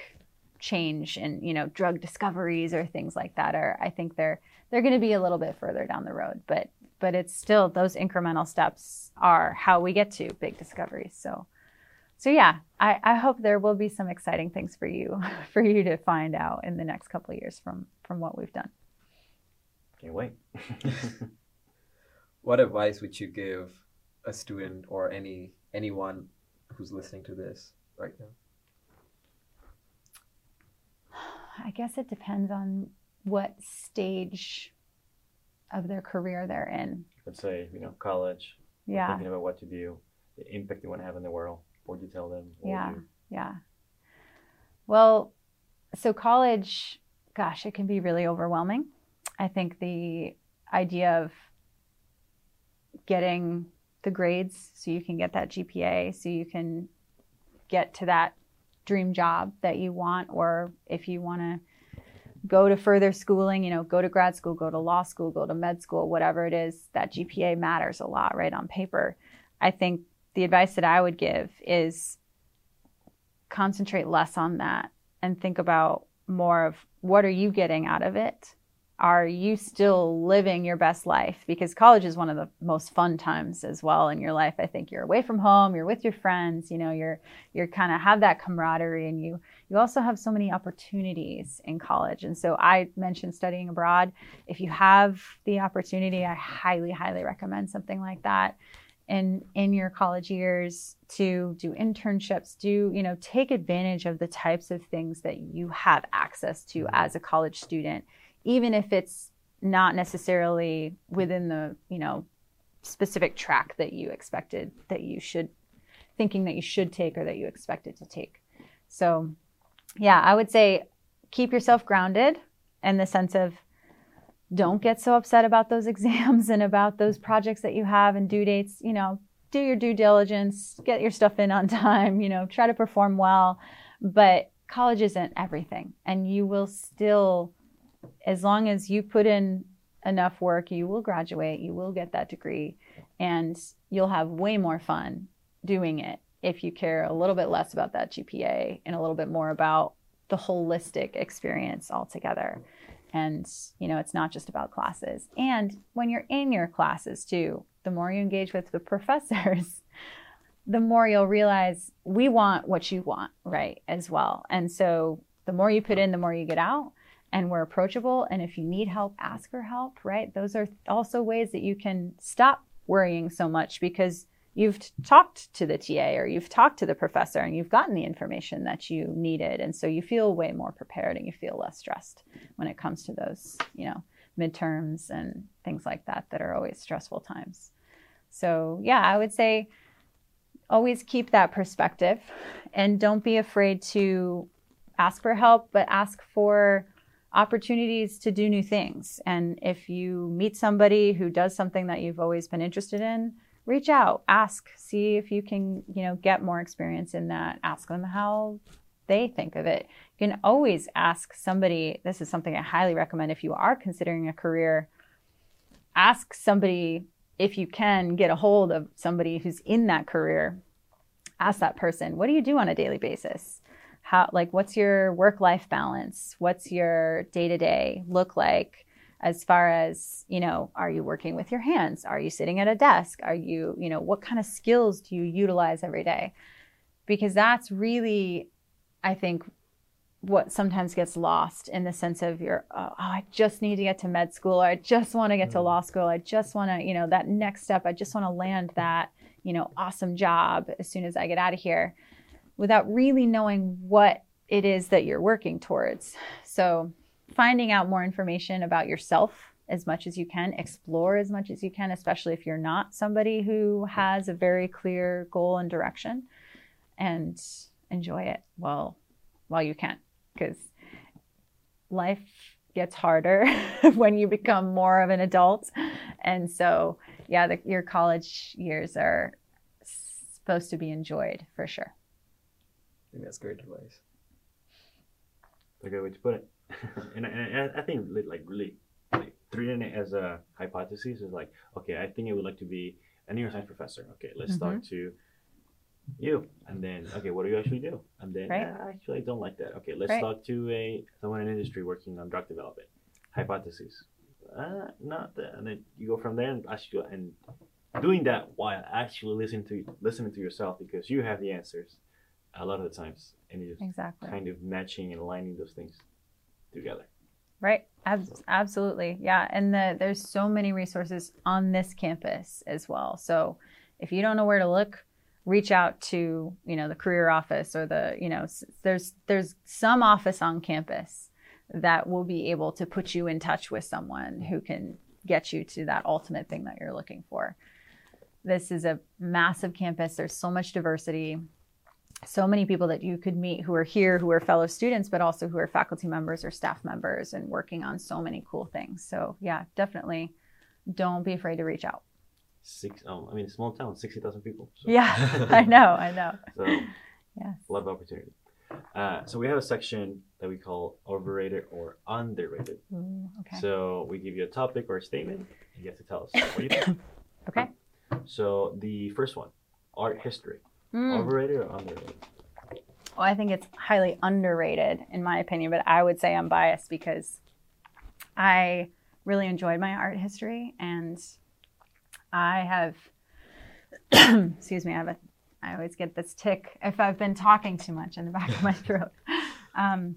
change in, you know, drug discoveries or things like that. Or I think they're they're going to be a little bit further down the road, but but it's still those incremental steps are how we get to big discoveries. So so yeah, I, I hope there will be some exciting things for you for you to find out in the next couple of years from from what we've done. Can't wait. what advice would you give a student or any anyone who's listening to this right now? I guess it depends on what stage of their career they're in. Let's say, you know, college. Yeah. Thinking about what to do, the impact you want to have in the world. What do you tell them? What yeah. Yeah. Well, so college, gosh, it can be really overwhelming. I think the idea of getting the grades so you can get that GPA, so you can get to that dream job that you want, or if you want to go to further schooling, you know, go to grad school, go to law school, go to med school, whatever it is, that GPA matters a lot, right, on paper. I think the advice that I would give is concentrate less on that and think about more of what are you getting out of it? Are you still living your best life? Because college is one of the most fun times as well in your life. I think you're away from home, you're with your friends, you know, you're you're kind of have that camaraderie and you you also have so many opportunities in college. And so I mentioned studying abroad. If you have the opportunity, I highly, highly recommend something like that in in your college years to do internships do you know take advantage of the types of things that you have access to as a college student even if it's not necessarily within the you know specific track that you expected that you should thinking that you should take or that you expected to take so yeah i would say keep yourself grounded in the sense of don't get so upset about those exams and about those projects that you have and due dates. You know, do your due diligence, get your stuff in on time, you know, try to perform well. But college isn't everything. And you will still, as long as you put in enough work, you will graduate, you will get that degree, and you'll have way more fun doing it if you care a little bit less about that GPA and a little bit more about the holistic experience altogether. And you know it's not just about classes. And when you're in your classes too the more you engage with the professors the more you'll realize we want what you want right as well. And so the more you put in the more you get out and we're approachable and if you need help ask for help right those are also ways that you can stop worrying so much because you've talked to the TA or you've talked to the professor and you've gotten the information that you needed. And so you feel way more prepared and you feel less stressed when it comes to those, you know, midterms and things like that that are always stressful times. So, yeah, I would say always keep that perspective and don't be afraid to ask for help, but ask for opportunities to do new things. And if you meet somebody who does something that you've always been interested in, reach out, ask, see if you can, you know, get more experience in that. Ask them how they think of it. You can always ask somebody, this is something I highly recommend if you are considering a career. Ask somebody if you can get a hold of somebody who's in that career. Ask that person, what do you do on a daily basis? How like what's your work life balance? What's your day-to-day look like? as far as you know are you working with your hands are you sitting at a desk are you you know what kind of skills do you utilize every day because that's really i think what sometimes gets lost in the sense of your oh, oh i just need to get to med school or i just want to get mm. to law school i just want to you know that next step i just want to land that you know awesome job as soon as i get out of here without really knowing what it is that you're working towards so finding out more information about yourself as much as you can, explore as much as you can, especially if you're not somebody who has a very clear goal and direction, and enjoy it while while you can, because life gets harder when you become more of an adult, and so yeah, the, your college years are supposed to be enjoyed for sure. I think that's great advice. A good way to put it. and, and I think like really like, treating it as a hypothesis is like, okay, I think I would like to be a neuroscience professor. Okay, let's mm-hmm. talk to you, and then okay, what do you actually do? And then right. ah, actually I don't like that. Okay, let's right. talk to a someone in industry working on drug development. Hypothesis. Uh, not that. And then you go from there and actually and doing that while actually listening to listening to yourself because you have the answers a lot of the times and you're exactly. kind of matching and aligning those things together. Right. Ab- absolutely. Yeah. And the, there's so many resources on this campus as well. So if you don't know where to look, reach out to, you know, the career office or the, you know, there's, there's some office on campus that will be able to put you in touch with someone who can get you to that ultimate thing that you're looking for. This is a massive campus. There's so much diversity so many people that you could meet who are here, who are fellow students, but also who are faculty members or staff members and working on so many cool things. So, yeah, definitely don't be afraid to reach out. Six, um, I mean, small town, 60,000 people. So. Yeah, I know, I know. So, yes. a lot of opportunity. Uh, so, we have a section that we call overrated or underrated. Ooh, okay. So, we give you a topic or a statement, and you have to tell us what you think. okay. So, the first one art history. Mm. Overrated or underrated? Well, I think it's highly underrated in my opinion, but I would say I'm biased because I really enjoyed my art history and I have excuse me, I have a I always get this tick if I've been talking too much in the back of my throat. Um,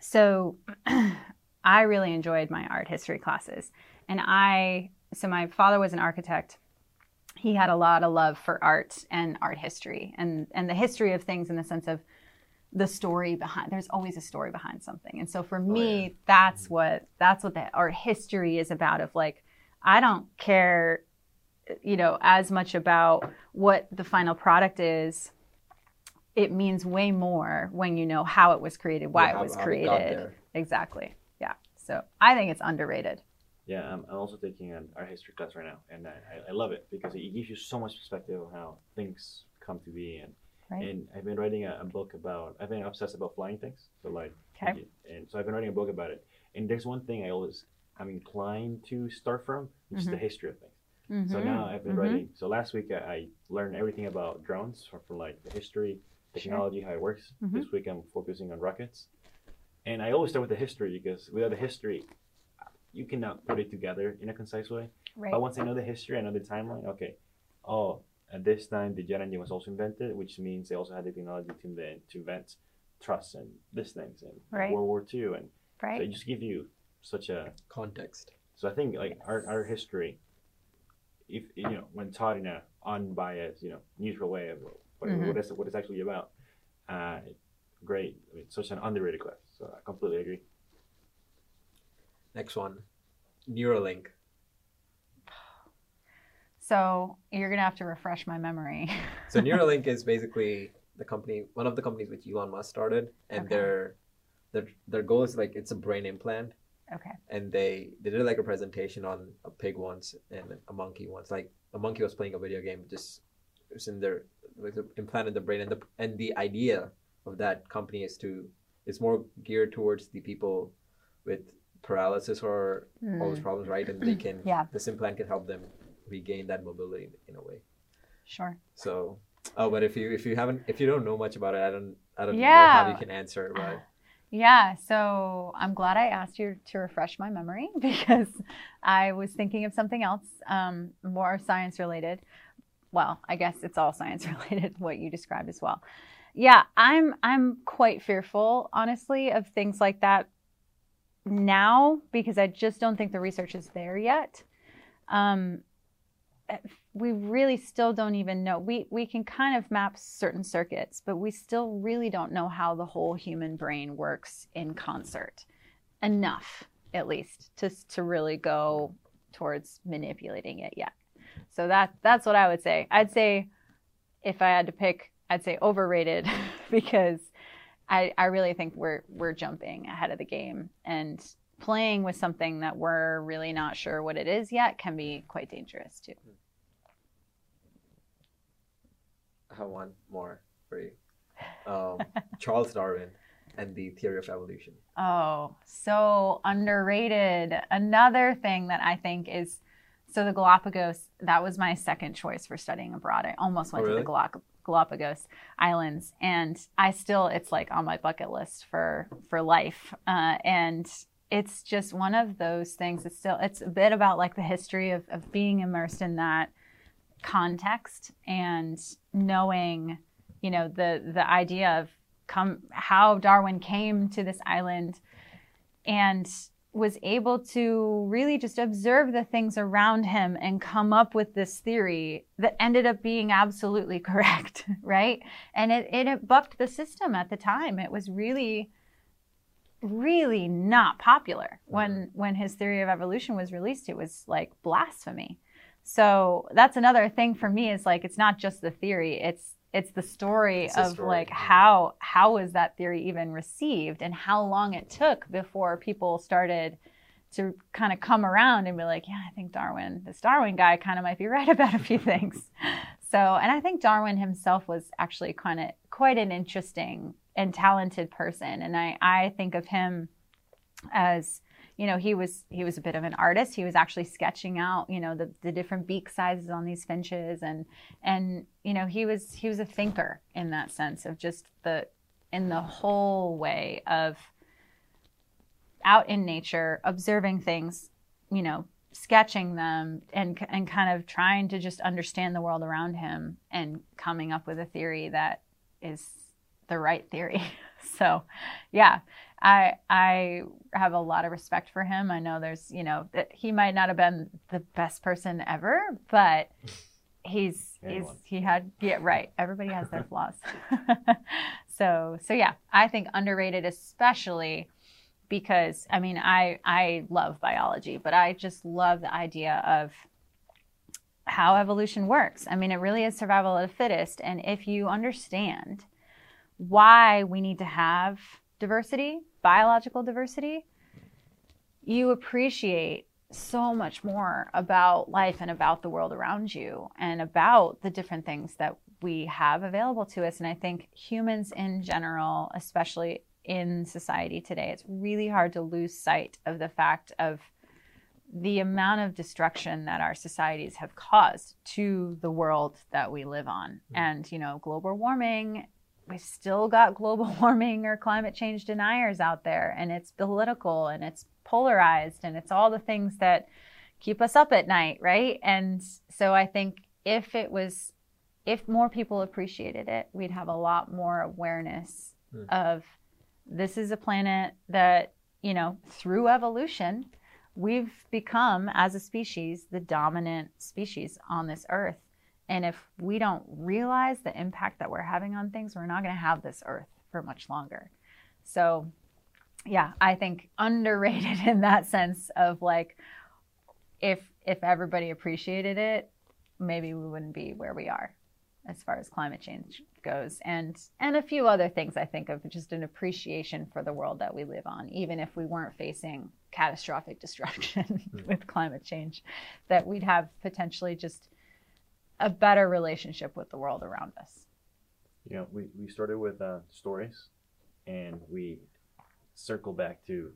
so I really enjoyed my art history classes. And I, so my father was an architect. He had a lot of love for art and art history and, and the history of things in the sense of the story behind there's always a story behind something. And so for me oh, yeah. that's mm-hmm. what that's what the art history is about of like i don't care you know as much about what the final product is. It means way more when you know how it was created why yeah, it was created. exactly. Yeah. So i think it's underrated yeah, I'm, I'm also taking an art history class right now, and I, I love it because it gives you so much perspective on how things come to be. And right. and I've been writing a, a, book about. I've been obsessed about flying things. So like, okay. and so I've been writing a book about it. And there's one thing I always I'm inclined to start from, which mm-hmm. is the mm-hmm. history of things. Mm-hmm. So now I've been mm-hmm. writing. So last week I, I, learned everything about drones from, from like the history, technology, sure. how it works. Mm-hmm. This week I'm focusing on rockets. And I always start with the history because without the history, you cannot put it together in a concise way. Right. But once I know the history, I know the timeline. Okay, oh, at this time the jet engine was also invented, which means they also had the technology to invent to invent truss and these things and right. World War II, and right. so it just gives you such a context. So I think like our, our history, if you know, when taught in a unbiased, you know, neutral way of what, mm-hmm. what, is, what it's actually about, uh, great. I mean, such an underrated class. So I completely agree. Next one, Neuralink. So you're gonna have to refresh my memory. so Neuralink is basically the company, one of the companies which Elon Musk started, and okay. their their their goal is like it's a brain implant. Okay. And they they did like a presentation on a pig once and a monkey once. Like a monkey was playing a video game, just it was in their like implanted the brain, and the and the idea of that company is to it's more geared towards the people with paralysis or mm. all those hmm. problems, right? And they can, yeah. this implant can help them regain that mobility in, in a way. Sure. So, oh, but if you if you haven't if you don't know much about it, I don't I don't yeah. know how you can answer, but. Yeah, so I'm glad I asked you to refresh my memory because I was thinking of something else, um, more science related. Well, I guess it's all science related what you described as well. Yeah, I'm I'm quite fearful, honestly, of things like that now because I just don't think the research is there yet. Um, we really still don't even know. We we can kind of map certain circuits, but we still really don't know how the whole human brain works in concert enough, at least, to to really go towards manipulating it yet. So that that's what I would say. I'd say if I had to pick, I'd say overrated because I, I really think we're we're jumping ahead of the game and playing with something that we're really not sure what it is yet can be quite dangerous too. I have one more for you. Um, Charles Darwin and the theory of evolution. Oh, so underrated. Another thing that I think is so the Galapagos, that was my second choice for studying abroad. I almost went oh, really? to the Galapagos Galapagos Islands, and I still it's like on my bucket list for for life. Uh, and it's just one of those things. It's still it's a bit about like the history of, of being immersed in that context and knowing, you know, the the idea of come how Darwin came to this island and was able to really just observe the things around him and come up with this theory that ended up being absolutely correct, right? And it, it bucked the system at the time. It was really, really not popular when mm-hmm. when his theory of evolution was released. It was like blasphemy. So that's another thing for me is like it's not just the theory; it's it's the story it's of story. like how how was that theory even received and how long it took before people started to kind of come around and be like yeah i think darwin this darwin guy kind of might be right about a few things so and i think darwin himself was actually kind of quite an interesting and talented person and i i think of him as you know he was he was a bit of an artist he was actually sketching out you know the, the different beak sizes on these finches and and you know he was he was a thinker in that sense of just the in the whole way of out in nature, observing things, you know, sketching them and and kind of trying to just understand the world around him and coming up with a theory that is the right theory. so, yeah, I I have a lot of respect for him. I know there's, you know, that he might not have been the best person ever, but he's he's he had yeah, right. Everybody has their flaws. so, so yeah, I think underrated especially because I mean, I I love biology, but I just love the idea of how evolution works. I mean, it really is survival of the fittest, and if you understand why we need to have diversity, biological diversity, you appreciate so much more about life and about the world around you and about the different things that we have available to us. And I think humans in general, especially in society today. It's really hard to lose sight of the fact of the amount of destruction that our societies have caused to the world that we live on. Mm-hmm. And, you know, global warming, we still got global warming or climate change deniers out there, and it's political and it's polarized and it's all the things that keep us up at night, right? And so I think if it was, if more people appreciated it, we'd have a lot more awareness mm. of this is a planet that, you know, through evolution, we've become, as a species, the dominant species on this earth. And if we don't realize the impact that we're having on things, we're not going to have this earth for much longer. So, yeah, I think underrated in that sense of like, if if everybody appreciated it, maybe we wouldn't be where we are as far as climate change goes and and a few other things i think of just an appreciation for the world that we live on even if we weren't facing catastrophic destruction hmm. with climate change that we'd have potentially just a better relationship with the world around us you know we, we started with uh, stories and we circle back to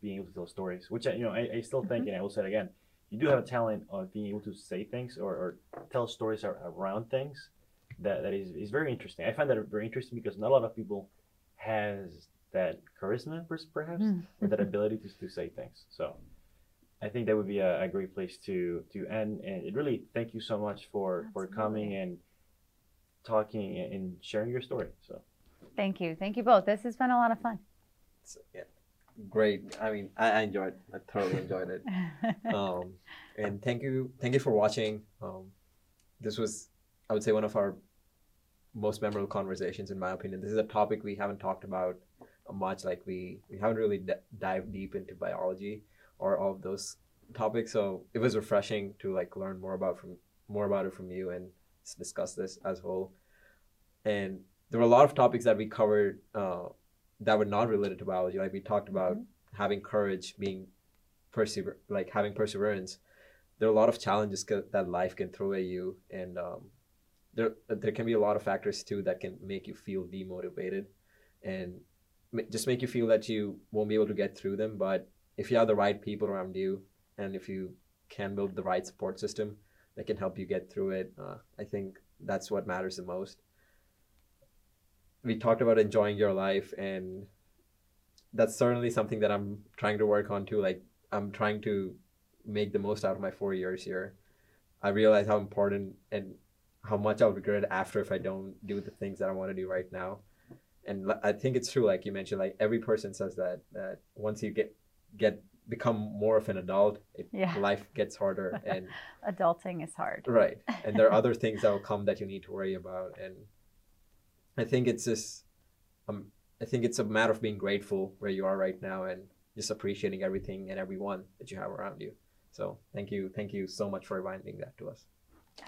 being able to tell stories which i you know i, I still think mm-hmm. and i will say it again you do have a talent of being able to say things or, or tell stories around things that, that is, is very interesting. I find that very interesting because not a lot of people has that charisma, perhaps, mm. or that ability to, to say things. So I think that would be a, a great place to to end. And it really thank you so much for Absolutely. for coming and talking and sharing your story. So thank you, thank you both. This has been a lot of fun. So, yeah, great. I mean, I, I enjoyed. I thoroughly enjoyed it. um, and thank you, thank you for watching. Um, this was, I would say, one of our most memorable conversations in my opinion this is a topic we haven't talked about much like we we haven't really d- dived deep into biology or all of those topics. So it was refreshing to like learn more about from more about it from you and discuss this as a whole and there were a lot of topics that we covered uh, that were not related to biology. Like we talked about mm-hmm. having courage being persever like having perseverance. There are a lot of challenges that life can throw at you and um, there there can be a lot of factors too that can make you feel demotivated and just make you feel that you won't be able to get through them but if you have the right people around you and if you can build the right support system that can help you get through it uh, i think that's what matters the most. We talked about enjoying your life and that's certainly something that i'm trying to work on too. Like i'm trying to make the most out of my four years here. I realize how important and how much I'll regret after if I don't do the things that I want to do right now. And I think it's true, like you mentioned, like every person says that that once you get get become more of an adult, it, yeah. life gets harder and adulting is hard. Right, and there are other things that will come that you need to worry about, and I think it's just, um, I think it's a matter of being grateful where you are right now and just appreciating everything and everyone that you have around you. So thank you, thank you so much for reminding that to us.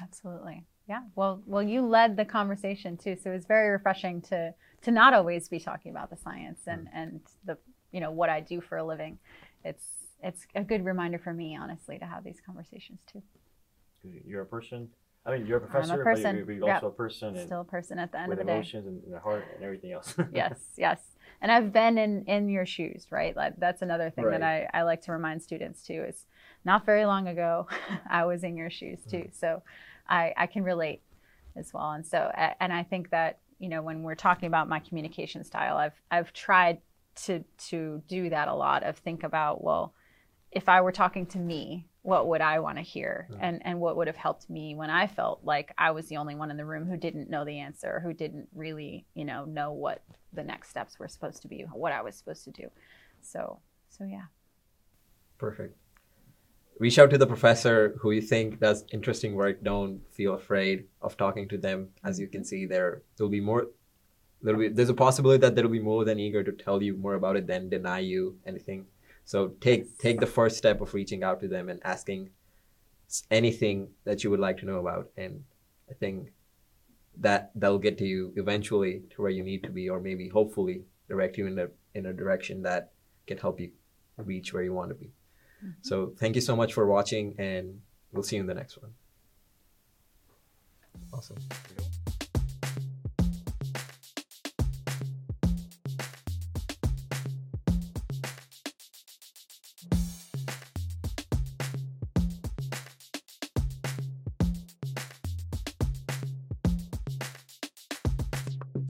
Absolutely. Yeah. Well, well, you led the conversation too, so it's very refreshing to to not always be talking about the science and mm. and the you know what I do for a living. It's it's a good reminder for me, honestly, to have these conversations too. You're a person. I mean, you're a professor, a person. but you're, you're also a person. Still a person at the end of the day. With emotions and the heart and everything else. yes, yes. And I've been in in your shoes, right? Like that's another thing right. that I I like to remind students too. Is not very long ago, I was in your shoes too. Mm. So I, I can relate as well. And so, and I think that, you know, when we're talking about my communication style, I've I've tried to to do that a lot of think about well, if I were talking to me, what would I want to hear mm. and and what would have helped me when I felt like I was the only one in the room who didn't know the answer, who didn't really, you know, know what the next steps were supposed to be, what I was supposed to do. So, so yeah. Perfect. Reach out to the professor who you think does interesting work. Don't feel afraid of talking to them. As you can see, there there'll be more. There'll be there's a possibility that they'll be more than eager to tell you more about it than deny you anything. So take take the first step of reaching out to them and asking anything that you would like to know about, and I think that that'll get to you eventually to where you need to be, or maybe hopefully direct you in a in a direction that can help you reach where you want to be. Mm-hmm. So thank you so much for watching, and we'll see you in the next one. Awesome.